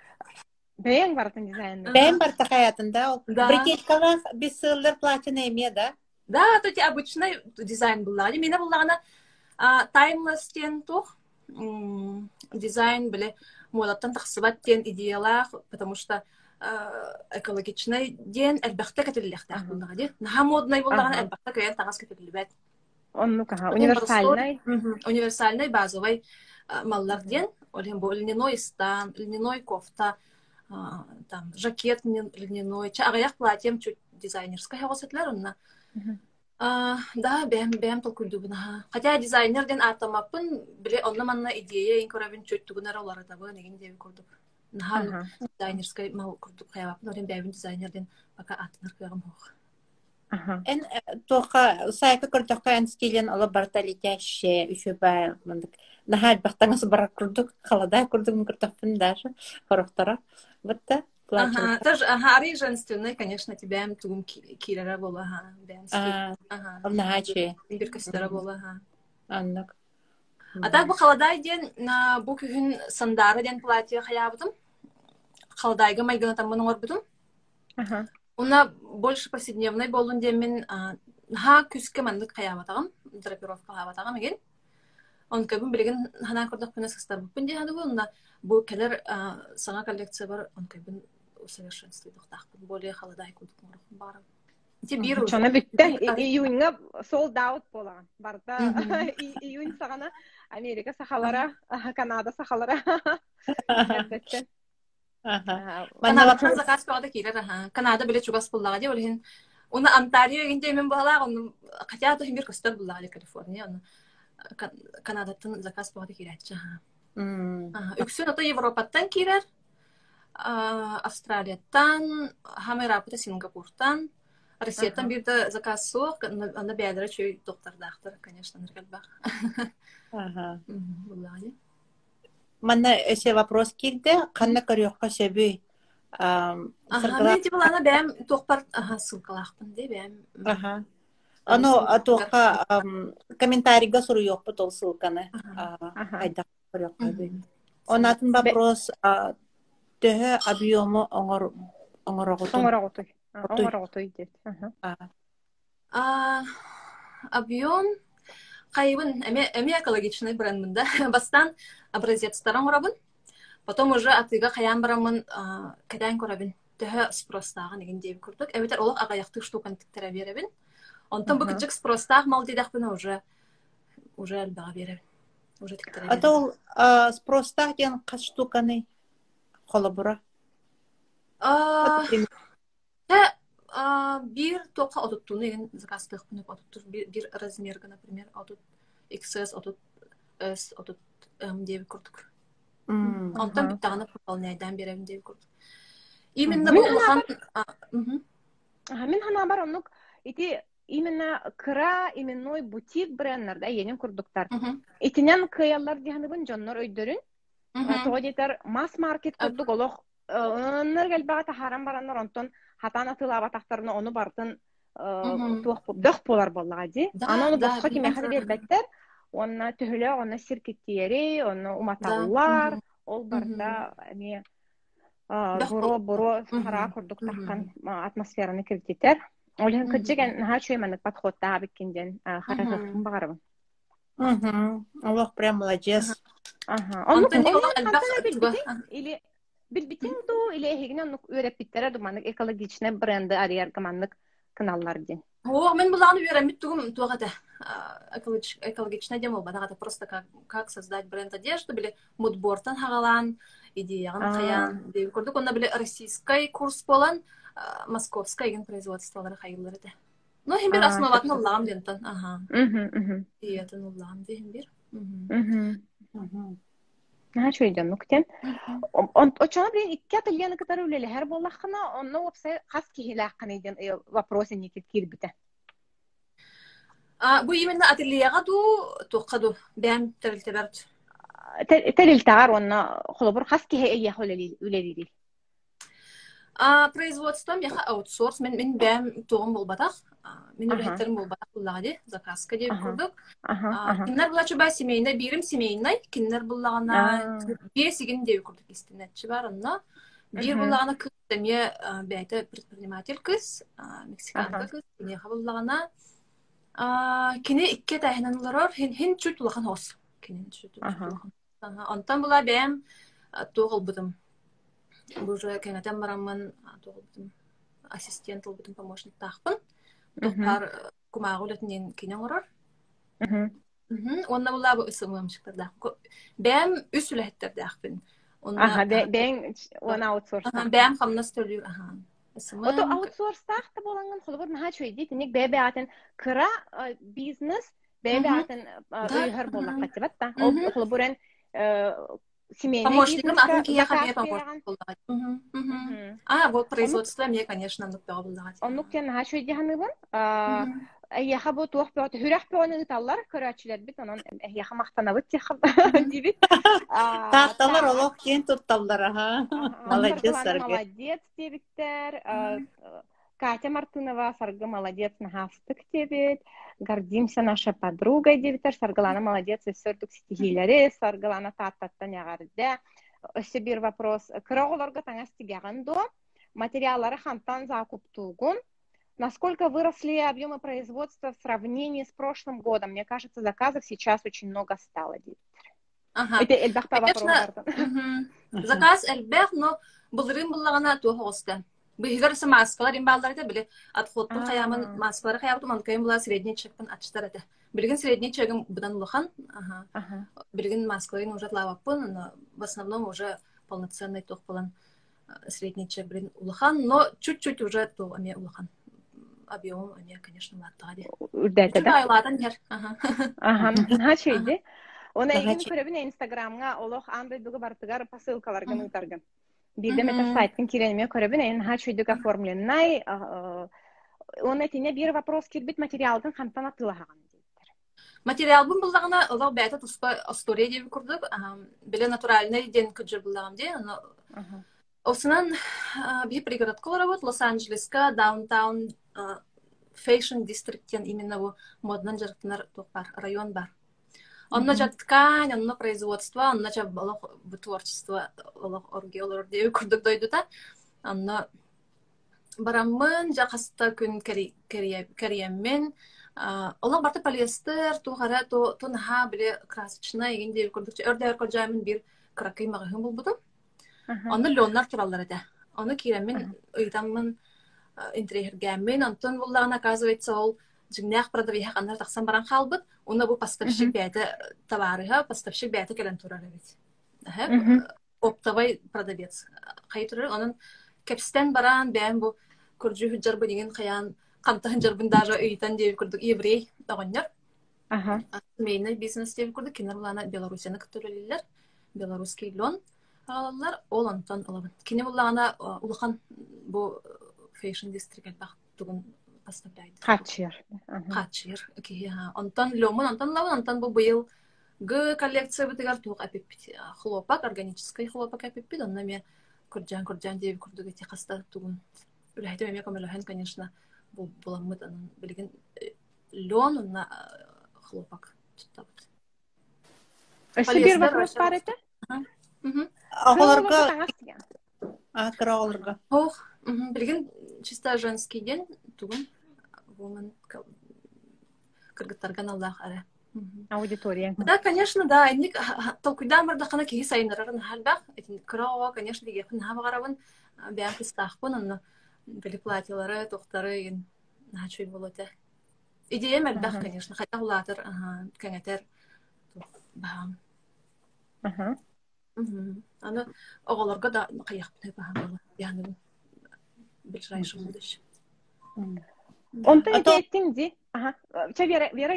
бэйн бардын дизайнын. Бәйін бар тақаятында ол Да. брикеткалар бисыллар платина эме да Да, то ти обычный дизайн был. Ани мене буллагана таймлесс тен тух м, дизайн биле модаттан тахсыбат тен идеялах, потому что а, экологичный ден әлбәхтә кетеллехтә Ага. булдыга ди. Наха модный булдыгана Ага. әлбәхтә көйән тагас кетеллебәт. Онну каха Потом универсальный. Универсальный базовый а, маллар ден, олен бу льняной стан, льняной кофта, там жакет льня- льняной, ча агаяк платьем чуть дизайнерская хавасетлер онна. Да, бэм бэм толкульдугуна. Хотя дизайнер ден атамаппын, биле онна манна идея ин көрөбүн чөт тугунар олар табы неген деби курдук. Наха Ага. дизайнерской мал курдук хаябаппын, олен бэбин дизайнер ден пока атынар кыягым хох. Эн тоқа сайка көрдөккө эн стилен ола бартали тәшше үшө ба мындык нахал бахтаңас бара курдук халада курдук курдук даже хорохтара бутта Ага, тоже, ага, ари женственный, конечно, тебя тугум кирера была, ага, а Ага. нахаче бир көстөрө боло, ага. аннык А так бу халадай ден на бу күн сандары ден платье хаябытым. Халадайга майгана там мунуңор бутум. Ага. Уна больше повседневный болун ден мен а, ха күскө мандык хаябатагам, драпировка хаябатагам еген. Он көбүн билеген хана көрдөк пенес кыстар бу пенде ханы бу бу келер саңа коллекция бар, он көбүн усовершенствуйдук тахпын более халадай кудук мурун бар. Те бир уже. Чона бүтте июньга sold out болгон. Барда июнь сагана Америка сахалара, Канада сахалара. Канададан заказ килер, аха. Канада биле чугас буллага ди, олин. Уна Онтарио гинде мен бала, он хотя то химир костер буллага ди Калифорния, Канадатан заказ кылды килер, аха. м Аха. Үксүн ото Европаттан килер. а, Австралияттан, Хамерапыта Сингапуртан, Россияттан Ага. бир да заказ сук, анда бәдәре чөй доктор конечно, ага ди. манна эсе вопрос кирде канна көрөккө сөбү ам Аха, сыргыла мен ди булана бәм токпар, аха, сылкалакпын ди бәм. Оно атуака комментарийга суруйокпут ол ссылканы Ага. айда Онатын вопрос а, төһө объему оңор. Отой. Оңороготой дейт. Аха. А, объем кайбын эме экологичный брендмында бастан образецтарын урабын потом уже атыга каян барамын кадан көрөбүн төһө спростагы деген дейб курдук эбетер олох агаяктык штукан тиктере беребин онтон бу кычык спростаах мал дидахпын уже уже албага беребин уже тиктере Ата ол а, спростах ден кас штуканы холобура. А, бир тоқа отуттуну еген закастык пунуп отуттур бир, размерга например отут XS отут S отут M деп курдук. М. Онтан Ага. биттаганы пополняйдан берем деп курдук. Именно бу Мен хана бар онук ити именно кыра именной бутик бренднерда енин курдуктар. Итинен кыяллар диханыбын жоннор өйдөрүн. Мгм. Тоодетер масс маркет курдук олох. Оннор гэлбага тахаран бараннар онтон хатана тылаба тахтарына оны бартын дох болар боллага ди. Да, Аны да, билем, хады да. бербеттер. Онна төһөлө, онна сиркеттиери, онна уматаллар, ол барда эми Дох буро буро хара курдук а, атмосфераны кирдитер. Кыджеген наха чөй манык подходта Мгм. харахын багарабын. Мгм. Олох прям молодец. Билбитин туга. или билбитин ду или эгине онук өйрөппиттере ду манык экологичный бренды арьер гаманнык кыналлар ди. О, мен буланы берем тугум тугата. Экологичная дем бадагата просто как как создать бренд одежды били мудбортан хагалан идеян А. хаян деп көрдүк. Онда били российский курс болан а, московская ген производстволары хайылар эте. Ну, хим бир А, основатын чөп-чөп. уллагам дентан. Ага. Мгм, мгм, Диетен уллагам дем бир. Мгм. мгм. Мгм. Наха чөй жонук тен. Мгм. Он очона билен икки атылганы кытары үлеле һәр боллахына онно вопсай хас кихилахканы ден э, вопросы никит кирбите. А, бу именно ательега ду тоқаду бәм терилтеберт. Тәрилтагар онна холобур хас кихе эйя холели үлелери. А производством яха аутсорс мен мен бәм тугым болбатах. А, Мен Ага. үлеттерим болбатах буллагы заказка деп курдук. Аха. Кинлер булачы ба семейный, бирим семейный, кинлер буллагана бесигин деп курдук истинетчи бар онна. Бир буллагана кыз деме бәйте предприниматель кыз, мексиканка кыз, кине буллагана кине икке тайынан уларар, хин хин чуть булахан хос. Кине чуть Ага. булахан. Ага, Онтан була бәм тоғыл Бу же кеңетен барамын тоғыл будым. Ассистент ул будым помощник тахпын. Мгм, Тохар кумагы үлетінен мгм. Мгм. Онна була бу ысымымшыктарда. Бәм үс үләһеттерде ахпын. Аха, бә- бәң она аутсорс. Бәм хамнас. Ага. Ысымым. Ото аутсорстах та боланган холобур наха чөй ди тинек бәбе атын кыра э, бизнес бәбе атын Да. өйһөр боллакка тибатта. Ол Семейный Помощником. Мгм. Мгм. Мгм. А, вот производство мне, конечно, диханыбын. А, бу туох бөт хүрэх бөөнү таллар көрөчүлөр бит анан яха мактанабыт яха дибит. А, Тахталар та- олох кен тутталлар аха. Ага, Молодец, дебиттер. Катя Мартынова, Саргы молодец, на нахастык тебе. Гордимся нашей подругой дебитер. Саргалана молодец, и все, сөрдік стихилері. Саргалана таттаттан яғарды. Осы бір вопрос. Кыроғыларға таңас тигағынды. Материалы хантан закуп тугун. Насколько выросли объемы производства в сравнении с прошлым годом? Мне кажется, заказов сейчас очень много стало, дебитер. Ага. Это эльбахта вопрос. Заказ эльбах, но былрын быллағана туғығысты. Быһыгар са маскалар имбаллар эте биле атхоттун А. хаямын маскалар хаябытым анкайын була средний чекпен ачтар эте. Билген средний чегим будан улахан. Ага. Билген маскаларын уже тлаваппын, но в основном уже полноценный тох болан средний чек билен улахан, но чуть-чуть уже то аме улахан. Объемом аме, конечно, латтагади. Үрдәтә Чуть да? айладан ер. Ага. Оны Инстаграмга олох андай дугы бартыгар посылкаларга нутарган. Бирде Мгм. мета сайттын кирениме көрөбүн эн наха чөйдүк оформленный. а, Оны тине бир вопрос кирбит материалдын хантана тылахаган. Материал бун буллагана олар бәйті туспа история деп курдук. Биле натуральный ден күджер буллагам де. Осынан би пригородка работ Лос-Анджелеска, даунтаун Fashion District именно бу моднан жарыктанар бар район бар. Онна жа ткань, онна производство, онна жа олох творчество, олох орги олор деп курдук дойдута. Онна бараммын жа хаста күн кәриеммен, олох барты полиэстер, тухара, то наха биле красочная, еген деп курдук. Өрдәр кожамын бир кракый магахым булбудум. Онна леонар тураллар эте. Оны киреммен, ыйтаммын, интерьергәммен, антон буллаган оказывается ол жигнях продавиха канар тахсан баран халбыт, уна бу поставщик бәйте товарыга, поставщик бәйте келен турар бит. Оптовый продавец. Кай турар, онын кепстен баран бәйм бу күржү хүджар бу деген каян кантахын жарбын даже ыйтан деп күрдүк еврей дагоннар. Ага. Мейна бизнес деп күрдүк, кинер булана Беларусияны көтөрөлөлөр. Белорусский лон алалар, ол антон алабын. Кине булана улахан бу fashion district бак тугун поставляйт. Хачер. Хачер. Окей, онтон ломун, онтон лавын, онтон бу быйыл г коллекция бытыгар тук апиппит. Хлопок, органический хлопок апиппит, онна ме курджан курджан деп курдук эти хаста тугун. Үләйте меме камелахен, конечно, бу буламыт анын билген лен, онна хлопок туттабыт. Эште бир вопрос бар эте? Аголарга, а кырааларга. Ох, билген чисто женский день тугун woman кыргыттарган аллах ара Аудитория. да конечно да. Инник толкуйда марда кана ки сайнарарын халбах этин кро конечно диге хын хабагарабын бян кыстахпын анна били платьялары тохтары ин начуй болоте. Идея мэлбах конечно хотя улатыр кеңетер баам аны оголорго да кыяктын баам яны ближайший будущее Онто этин ди. Ага. Ча Вера, Вера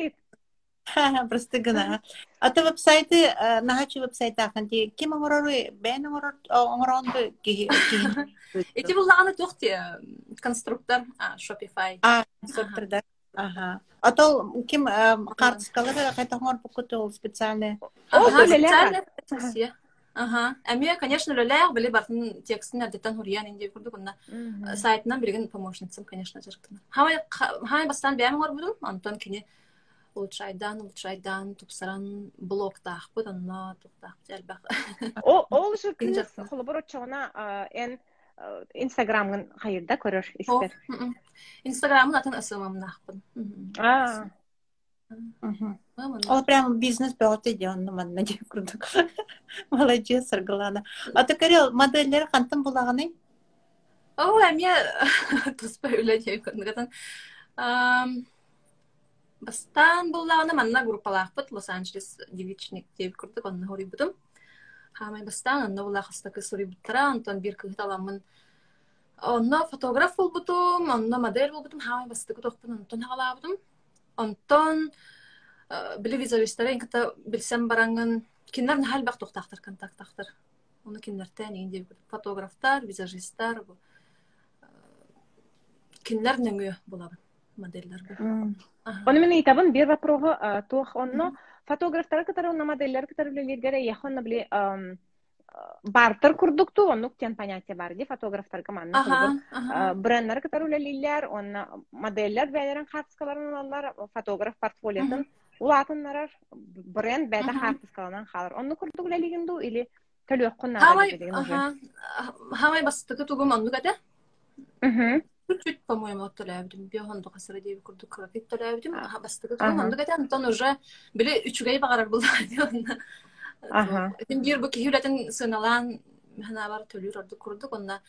Просто гына. Ата вебсайты, нахачы вебсайт аханти, ким оңорору, бән оңорор, оңоронду ки Эти буллаганы тухти конструктор Shopify. А, конструкторда. Ага. Атол ким картскалары кайта букуту специальный. Ага, лелер. Ага. Әме, конечно, лөләр биле бартын текстин әдеттен хуриян инде күрдүк онна сайтынан билген помощницам, конечно. Хамай хамай бастан бәм бар будым, Антон кини улчайдан, улчайдан, тупсаран блог тахпыт, онна туктах әлбәк. О, ол же кыз холобор чона эн Инстаграмын хайырда көрөр истер. Инстаграмын атын ысымым нахпын. А. Ол прям бизнес манна дип күрдек. Молодец, Саргалана. Ата Карел, модельләр кантын булаганы? О, әмия туспа үлә дип күрдегән. Бастан булаганы манна группалахпыт Лос-Анджелес девичник дип күрдек, онны хори будым. Хамай бастан онны булах хастакы сори буттара, Антон бир кыгыт аламын. Онно фотограф болбутум, онно модель болбутум, хамай бастакы тохпун, Антон хагалабытым. Онтон били визажисттары инката билсем бараңын кинер нахал бак тохтактар контакттактар. Оны киннертен инде фотографтар, визажисттар бу кинер нөңү булабын модельлер бу. Оны мен итабын бир вопросу тух онно фотографтар катары онно модельлер катары билергере яхонно били бартер курдукту оннук тен понятие бар ди фотографтар команда брендер катары үлелилер онно моделлер бәлерен хатскаларын алалар фотограф портфолиосын улатыннарар бренд бәдә хатскалынан халар онно курдук үлелигинду или төлөк кунна Хамай хамай бастыкы тугум оннук ата. Чуть-чуть, по-моему, төләбдим. Бионду касыры дип курдук крафит төләбдим. Бастыкы тугум оннук ата. Антон уже биле үчүгәй багарар булды. Тем бир бу сыналан хана бар төлүр орду курдук онна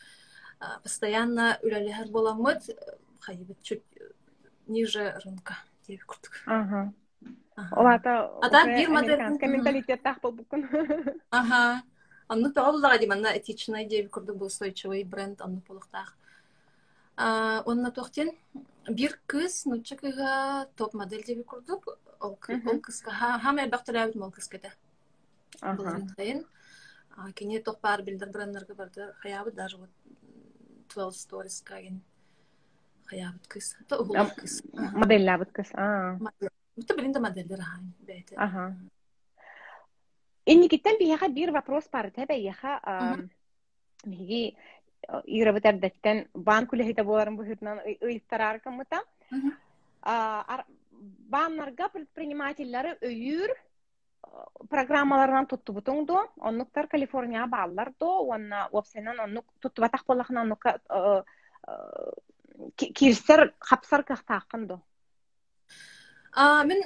постоянно үләләһәр боламыт хайбет чуть ниже рынка дип курдук. Ага. Олата Ата бир модель менталитет тах бу букун. Ага. Анны тоғылдыға дейм, анна этичный деп күрдік бұл устойчивый бренд, анны полықтақ. Онна тоқтен, бір кыз, нучакыға топ модель деп күрдік, ол төләбіт ол кыз кеді. Бұл сайын. Кене тоқ бар білдір брендерге барды, хаябы даже вот 12 stories каген хаябыт кыз. Это уғыл кыз. Модель лабыт кыз. Это білінді модельдер хайн, бәйті. Ага. Инникиттен биһэха бир вопрос бар тэ бэйэха биһиги ира бытардаттан бан күлэхите боларын быһытынан ыйыттарар камыта Мгм. а, ар- бааннарга предпринимательлары өйүр программаларынан туттубутуң до оннуктар калифорния бааллар до уонна уопсенан оннук туттубатах боллахына оннукка э, э, ки- кирсер хапсар А, мен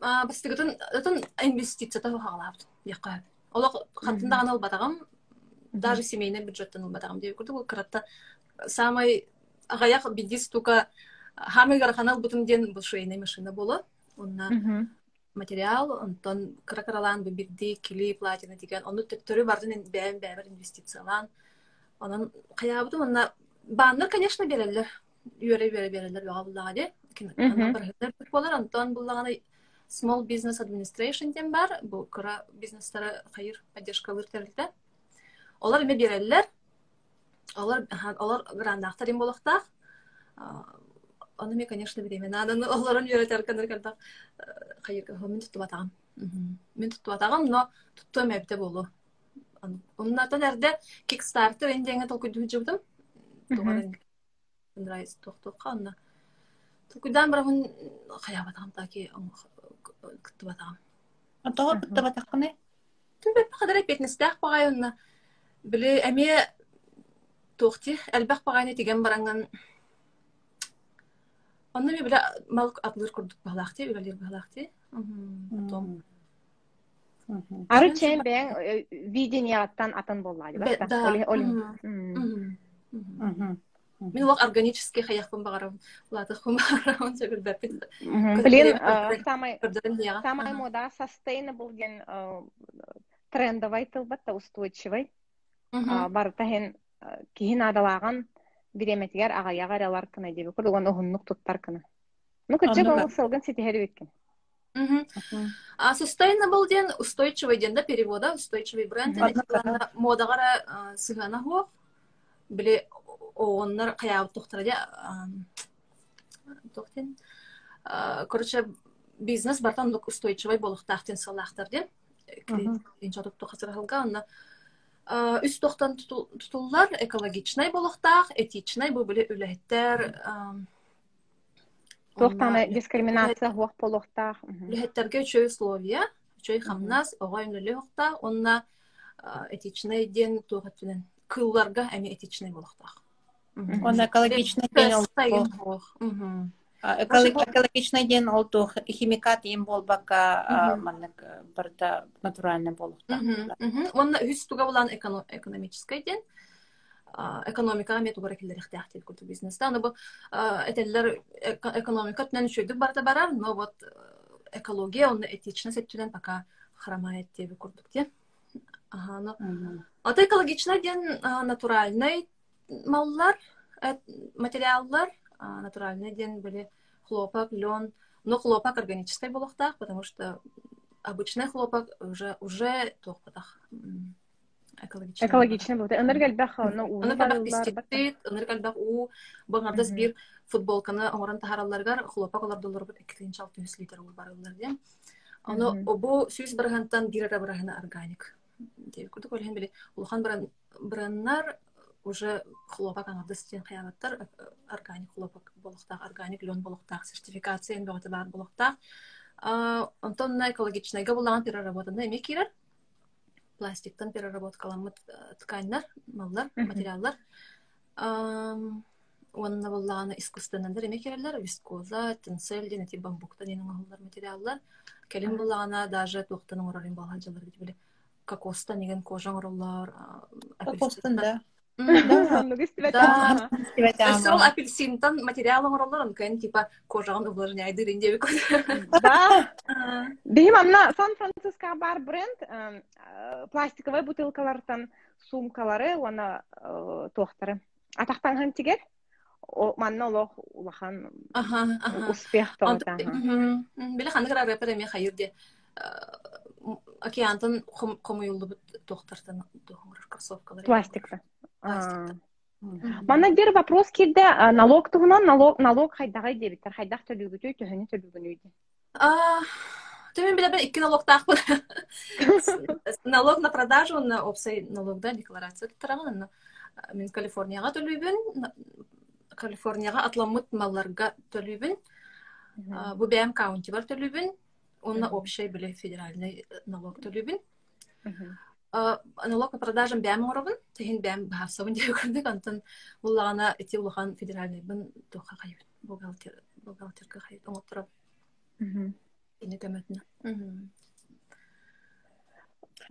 бастыгытын ытын инвестицията хагалаабыт якка. Олок хаттындаган албатагам даже семейный бюджеттен албатагам деп курдук. Ол кыратта самый агаяк бидис тука хамыгар ханал бутун ден бу швейный машина боло онна материал онтон кракаралан бу бирди кили платина деген ону төттөрү бардын бෑм бෑбер инвестициялан. Онон каябыты онна бааннар конечно берелер. Үөрэ үөрэ берелер де Мгм. болар. Онтон буллаганы small business administration ден бар. Бу кыра бизнестары хайыр поддержкалыр терилте олар эме берелер. Олар олар грандактар им болохтак оны мен конечно беремен анан олорон үйрөтер кандыр хайыр мен туттуп атагам. Мен туттуп атагам но туттуом эбите болу оннатан эрде кикстартер эндеңе толкуйдуу жыбытым Нравится тохтокка онна толкуйдан барамын каяп атагам таки кыттып атагам. Отого кытта батаккыны. Түбе кадар петнестах багайынна. Биле эме тохти элбах багайны тиген баранган. Онны ми биле мал атлыр курдук балахти, үлелер балахти. Потом. ары чейин бэң видениялаттан атын боллаады Бе- да. Мен лок органический хаяхпын багарам. Латыхпын багарам. Сөбүл бәппин. Блин, дияга. самая мода sustainable ген э, трендовый тылбатта устойчивый А, бар тахин э, киһин адалаган биреметигер агаягар алар кына диби курдук оны ухуннук туттар кына. Ну Оннука. ол сылгын ситихери биткен А sustainable ден устойчивый ден да перевода устойчивый бренд. Модагара сыгана хуак биле ооннар каябы тохтара де тохтен короче бизнес бартан устойчивый болохтахтен салахтар ден Мгм. инчатып тохасыралга онна үс тохтан тутуллар экологичный болохтах этичный бу биле үлэхтер туохтана дискриминация хуак болохтаах Лехеттерге чөй условия, чөй хамнас, оғай үнілі хоқта, онна этичный ден туғаттылен кылларга әме этичный болуқтақ. Он экологичный ден экологичный ден ол туох химикат им болбака маннык э, барда натуральный болукта. Онна хүс туга булан эконо- экономический ден, экономика ме тугара киллер ихтяхтел куту бизнеста. Аны бу этеллер эко- экономика тнен чөйдүк барта барар, но вот э, экология, онна этичный сеттүден пока храмает тебе курдук те. Ага, но. Ата экологичный ден натуральный маллар, э, материаллар, натуральный ден были хлопок, лен, но хлопок органический болохтах, потому что обычный хлопок уже уже тохпатах экологичный. экологичный болды энергелбах ну Аны калбак пестицид, аны калбак у баңардас Мгм. бир футболканы оңоран тахаралларгар хлопок олар доллар бит 2,6 литр ул барылар дем. Аны обу сүз баргантан бирара баргана органик. Деп күрдүк ол биле улхан баран браннар уже хлопок аңардас тен кыябаттар э, органик хлопок болохтак, органик лен болохтак, сертификация эн бөгөтө бар болохтак. А, Онтон на экологичныйга булаган переработаны эме кирер? Пластиктан переработкаламыт э, тканьнар, маллар, материаллар. Онна буллаганы искусственнан эме кирерлер? Вискоза, тенсель, ден эти бамбуктан енің ағылар материаллар. Келин буллагана даже туқтының орарын баладжалар бит биле. Кокостан деген кожаң ороллар. Кокостан, да. Сол апельсинтан материалың ороллар, онкайын типа кожаң увлажняйды ренде да. Бихим амна сан франциско бар бренд эм, э, пластиковый бутылкалардан сумкалары оны туохтары атактанган тигер о манна олох улахан Аха, аха. успех Биле ханы кара рэпер эме хайырде. Океантан комуюлду бут тохтартан тохуңар кроссовкалар. пластикта. Мгм. Мана бир вопрос кирде а, налог тугунан налог налог хайдагай дебиттер хайдак төлүгүтү төһөнү төлүгүнүйдү А, Ты биле бен икки налог тахпын. Налог на продажу, на опсай налог да, декларация тараган. Мен Калифорнияга төлөйбүн. Калифорнияга атламыт малларга төлүбүн. Бу бәм каунти бар Онна общий биле федеральный налог төлүбүн. Налог по продажам бәм орабын. Теген бәм бахасабын деп көрдүк. Антон буллагана эти улахан федеральный бын тоха кайбын. Бухгалтер бухгалтерга кайып оңоттурап. Ини көмөтүнө.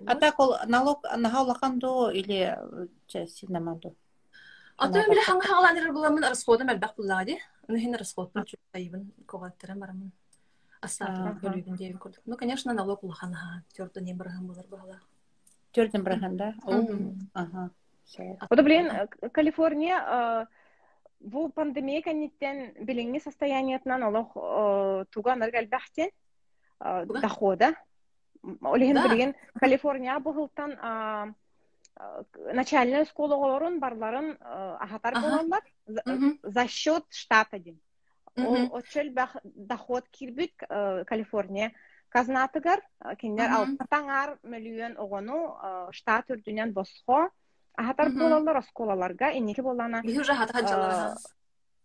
А так ол налог нахаулахан до или части намаду? Ата биле ханга хагаланыр буламын расходы мәлбәк буллагы. Уны хин расход бар чук кайбын көрдүк. Ну, конечно, налог улахан ха. Төрдө не барган булар бала. Төрдөн барганда? Ага. Вот, блин, Калифорния бу пандемия кеннеттен билинги состояниятынан олох туга наргал бахтен дохода. Олеген билген Калифорния бухылтан начальная школа олорун барларын ахатар болалар за счет штата ден. Очел доход кирбит Калифорния. Казнатыгар киндер алтаңар миллион огону штат үрдүнен босхо. Ахатар болалар осколаларга инеки болана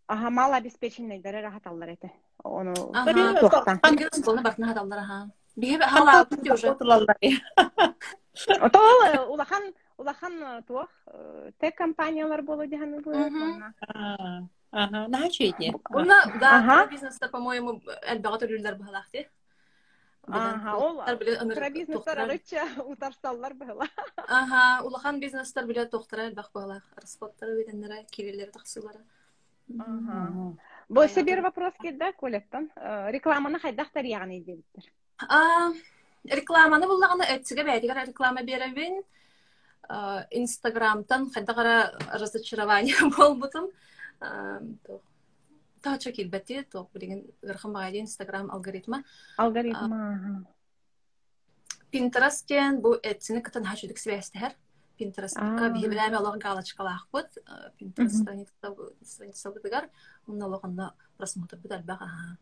аха мал обеспеченныйдары рахаталлар эте ону отол улахан улахан туох тек компаниялар болу диханы Ага, нахачуйте. Уна да Ага. бизнеста по-моему элбага төлүлөр бахалахты. Аха, ол бизнестер тоқтар. арыча утарсаллар быһыла. Ага, улахан бизнестер биле тоқтара элбах бахалах. Расходтары өйденләре, кирелләре тахсылары. Бу себе вопрос килде коллектан. Рекламаны хайдахтар ягъни диптер. А, рекламаны буллаганы этсиге бәйтигәр реклама беребин. А, Инстаграмтан хайдагара разочарование болбутум. А, то Тача килбәте, то билген гырхам багайды Инстаграм алгоритмы. Алгоритм. Pinterest'ten bu etsini kıtan haşudik svestер. Pinterest'ка А. бихибиләме алар галочкалах бут. Pinterest страница бутыгар. Унна логанда просмотр бит албага.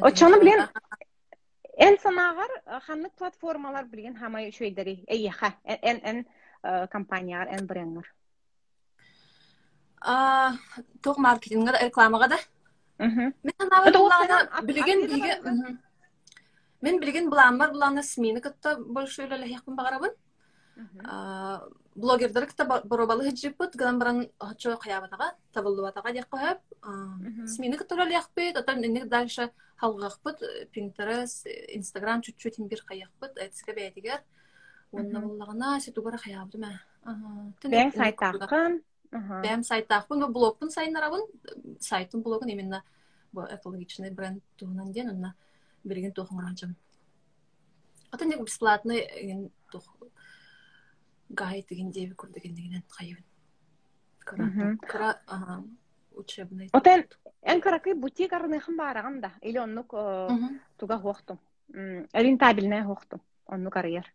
Очону билен эн санагар ханнык платформалар билген хамай шөйдери. Эйха. Эн эн компаниялар, эн брендер. Рекламага да. Булана оффлайн, билген. Мен билген буламар булана смины кытта больше эле яқын багарабын. Блогердер кытта боробалы хиджиппут, ган баран хачо каябатага, табылдыбатага дек. Мгм. Смины кытта эле яқпыт, атан инек дальше халгакпыт, Pinterest, Instagram чуть-чуть бир каяқпыт, этске бәйтигер. Онна Мгм. буллагана сету бара каябды ма. Ага. Бен сайтакын. Сайттақпын, бу блогпын сайынарабын, сайтын блогын именно экологичный бренд туһунан ден, онна берген тухын ранчым. Ата не бесплатный ген тух гайд деген деби күрдеген дегенен кайыбын. Мгм. Кара, учебный. Отен эн каракай бутик арныхын бараган да. Или оннук Мгм. туга хохту. Рентабельная хохту. Оннук арыяр.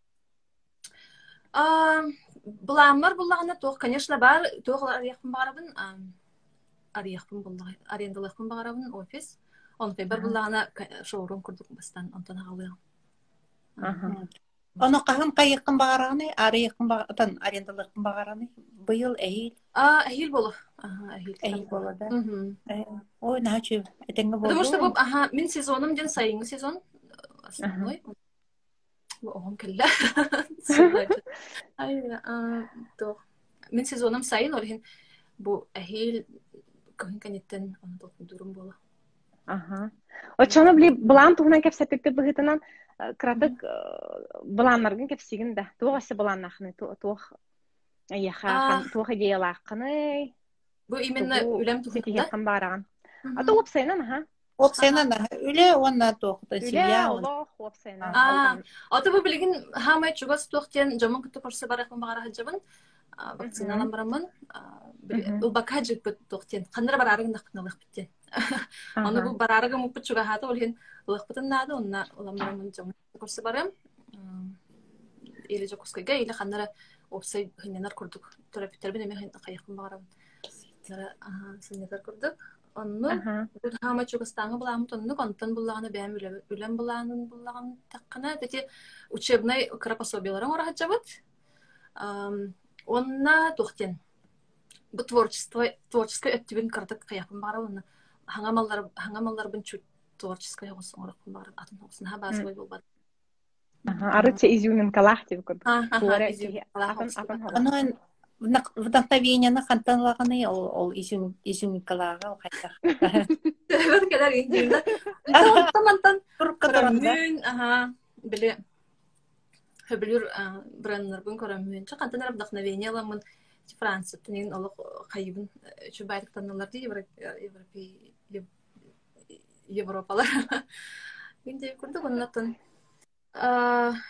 Буламар буллагана тух, конечно, бар, тух арыяқпын барабын, арыяқпын буллагы, арендалықпын барабын офис. Он фебер буллагана шоурум курдук бастан, онтан агалыгын. Ага. Оны каһын кайыккын багараны, арыйыккын багатан арендалыккын багараны. Быйыл эйил, А, әйел болу. Ага, әйел. эйил болада. Мгм. Ой, нахачу. Этенге болду. Потому что ага, мен сезоным ден сайынгы сезон. Основной. Бу оғым келді. Ай, а, то. Мен сезоным сайын, олхин бу әйел көхін кәнеттен оны толқын дұрым болу. Ага. Очону били булан тугунан кепсе пепе быгытынан кратык буланнаргын кепсигин да. Тугасы буланнахны туох Яха, А. туох идеялахны. Бу именно үлем Сетиге тухында. кам бараган. Ата опсайнан ага. Вот сенен үле онна тоқта Үле сия. олох опсайнан. А. Ата бу билген хамай чугас туқтен жаман күтті көрсе барақын бағара хаджабын. Вакциналан барамын. Ул бака жик туқтен. Қандыр бар арығын дақпыналық биттен. Оны бу барарыга муппут чуга хата ол хин лыхпытын нады онна уламдарымын жаман көрсе барам. Или жокускайга или ханнара опсай хинненар курдук. Терапевтер бен эме кайыкын барам. Нара синнетер курдук. Онну Ага. бу хама чугастаңы буламын тонну контон булаганы бәм үлем булагын булагын таккана тети учебный крапособияларын ора хаджабыт. Онна тухтен. бу творчество творчество өттүбүн кырдык кыяпын бара уна хаңамаллар хаңамаллар бун чуть творческое госсоңорокпун бара атын хосын ха базовый болбады арыча изюминкалах деп көрдүк вдохновениені хантанлаганы ол ол изюм изюмикалага ол аха, биле хөбүлүр көрөмүн. Ча вдохновение аламын. Франция тенин кайыбын чубайдыктанылар ди Европе Европалар. Инде күрдүк.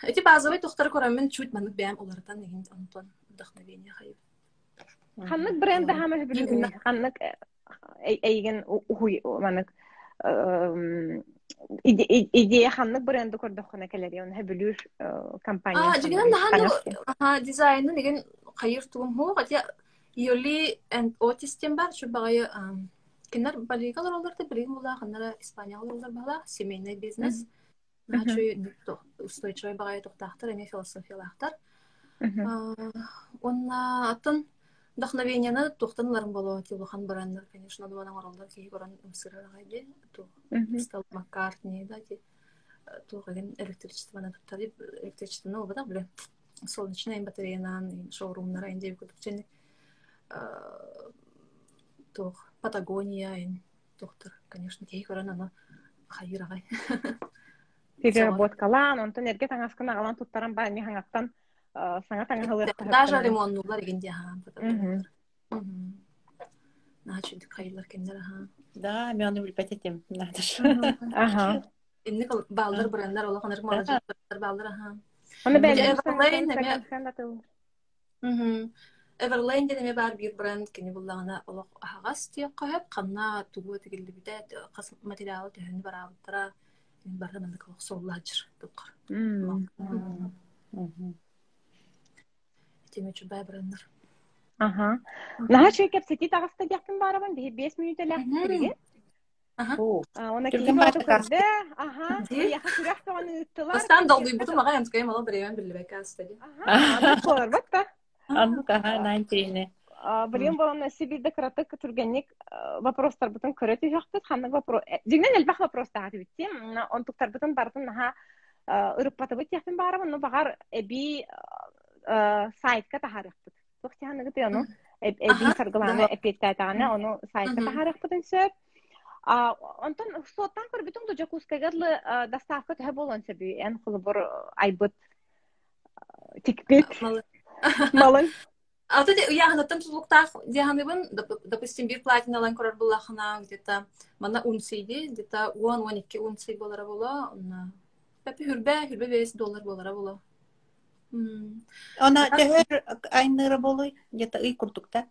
Эти базовый тухтар көрөмүн чуть манык бәм олардан деген вдохновение хайып. Ханнык бренда хама билген ханнык эйген ухуй манык идея ханнык бренда көрдөх хана келер он хабилүр компания. А, жигенен да ханны дизайны деген хайыр тугум ху, хотя Юли and Otis бар, шу багай кинер балигалар оларды билген була, ханнара Испаниялар олар бала, семейный бизнес. Начу устойчивый багай тухтахтар, эме философиялахтар. Онна атын вдохновениені тухтанларым боло тилухан бараннар, конечно, дуанан оролдар кии коран умсырарагай де, ту Стелла Маккартни, да, ти туғаген электричествоны туттар, электричествоны ол бада, біле, солнечная батареянан, шоурумнара, инде көтүкчен тух Патагония, ин тухтар, конечно, кии коран аны хайырагай. Переработкалан, онтон эрге таңаскын агалан туттаран ба, не хылыакта Даже ремоннулар эгенде ха. Начи кайлар кендер ха. Да, мен оны билбет этим. Ага. Инне балдар брендар балдар ха. Оны Everlane, бәлем Мгм. Everlane дене бар бир бренд кини буллагана олох кайып канна тугу тигилди төһөн бардан соллажыр дияктын барабын, бии 5 минут эле билген. О, Оны Келген кийин бааты көрдө. Ага. Ди. Яха күрәк тоғаны ыттылар. Бастан долдуй буту мага янскай мала биревен билбек астади. Ага. Аны колор батта. анну каха найнтине. Билген болон Сибирде кыратык түргенник вопростар бутун көрөт үйөкпүт. Ханны вопрос. Дигнен элбах вопрос тагы битти. Онтуктар бутун бартын наха ырып батыбыт яхтын барабын, но багар эби сайтка тахарыппыт. Тохтяны гыты ону эби саргыланы эпеттайтаганы ону сайтка тахарыппытын сөп. Онтон соттан көрбүтүн дужа кускагарлы доставка төһө болон сөбү эн хулубур айбыт тикпит малын. Ата де яхнаттан тулуктах дияханыбын, допустим, бир платиналан көрөр буллахына где-то мана унсийди, где-то 10-12 унсий болара бола, онна Пепи 5 доллар болара бола. Она төһөр айныры болой, где-то ый курдукта.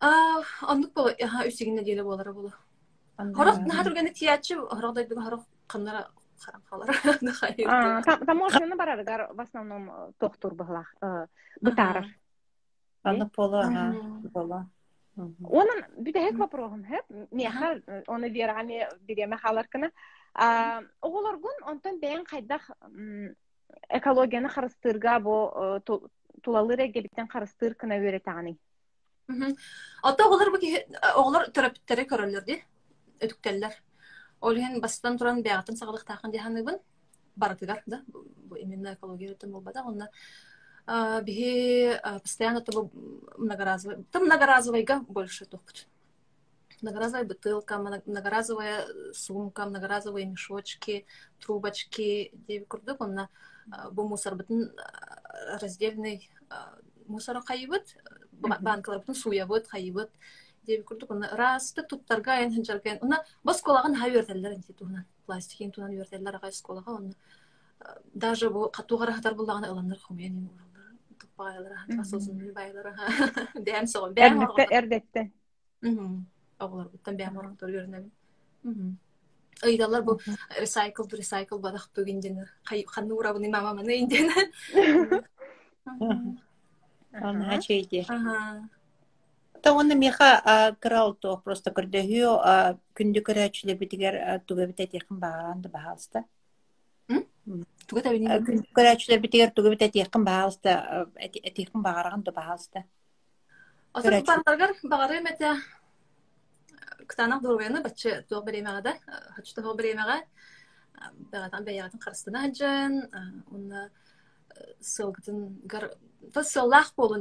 А, аннык бола, ха үсигин неделе болара бола. Хорох на турганы тиячы, хорох дайдыга хорох каннара харам халар. Таможняны барарыгар в основном тохтур быглах, бытарар. Анны поло, ага, боло. Onun bir de hep vaproğum hep. Meha onu verame bireme halarkına. Oğlar gün ondan ben kaydak экологияны харыстырга бу тулалыр эгеликтен харыстыр кына өретаганы. Ата оголар бу оголар терапевттери көрөлөр ди. Өтүктеллер. Ол хен бастан туран бягатын сагалык тахын диханыбын. Баратыгар да. Бу именно экология өтөн болбада. Онна бихи постоянно то многоразовый. Там многоразовыйга больше топут. Многоразовая бутылка, многоразовая сумка, многоразовые мешочки, трубочки. Деви курдук, онна бу мусор бутун раздельный мусор кайыбыт банкалар бутун суябыт кайыбыт деп курдук уна расты туттарга айн хынчарген уна бос колаган ха үертеллер инти туһунан пластикин туһунан үертеллер ага сколага уна даже бу катууга рахатар буллаган ыланнар хумен уралдар туппайлар асылсын байлар бәм согон бәм эрдетте оголор буттан бәм ораңтор көрүнөбү ыйдалар бу recycle recycle бадах бөгүнден ханны урабыны мама маны инден хачейди. Та оны меха крал то просто көрдөһү күндү көрөчүлө битигер туга битет якын багаранды баалста. Туга табини. Күндү көрөчүлөр битигер туга битет якын баалста, якын багараган да баалста. Осо Көрәч. барларгар багары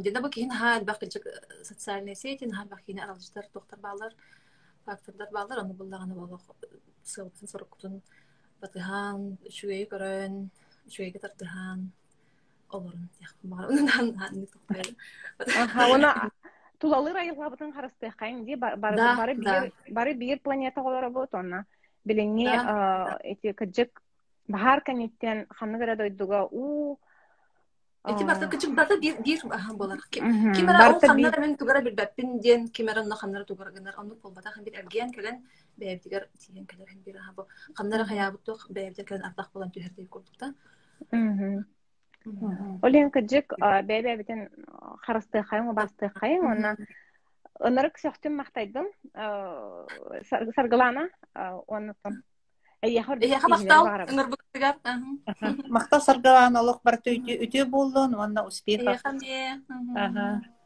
дине бу кин хал бак жик социальный сети хал бак кин аралыштар доктор балар фактордар балар аны буллаганы боло сылгытын сорокутун батыхан шуей көрөн шуейге тартыхан олорун яхмар унан хан токтайды Аха, оны тулалы райыллабытын харыстыхайын ди бар- бары Да, бары да. бир бары бир планета олара бут онна билеңи Да. эти кыджык бахар каниттен ханны гара дойдуга у Эти барта кычык барта бир бир болар. Кимера ол ханнар мен тугара бир бәппин ден кимера онна ханнар тугара гынар онны болбата хан бир эрген келен бәйбдигер тиген келер бир бу ханнар хаябыт тук бәйбдер келен артак болан түһәрдей курдук та. Олен кыджык бәбә битен харыстыхайын бастыхайын онна ынырык сөктүм мактайдым Сар- саргылана оннутун Э. Мактал саргалаан олох барты үтү болдун, онна Э.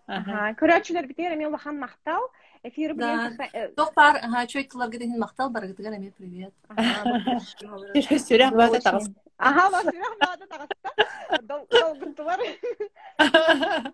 Аха. көрөчүлөр битер эми улахан мактал эфир билен Тох бар аха чөйтләр гиден мактал бар гиден эме Ajá, vacilando, te está gastando. Don't, don't, don't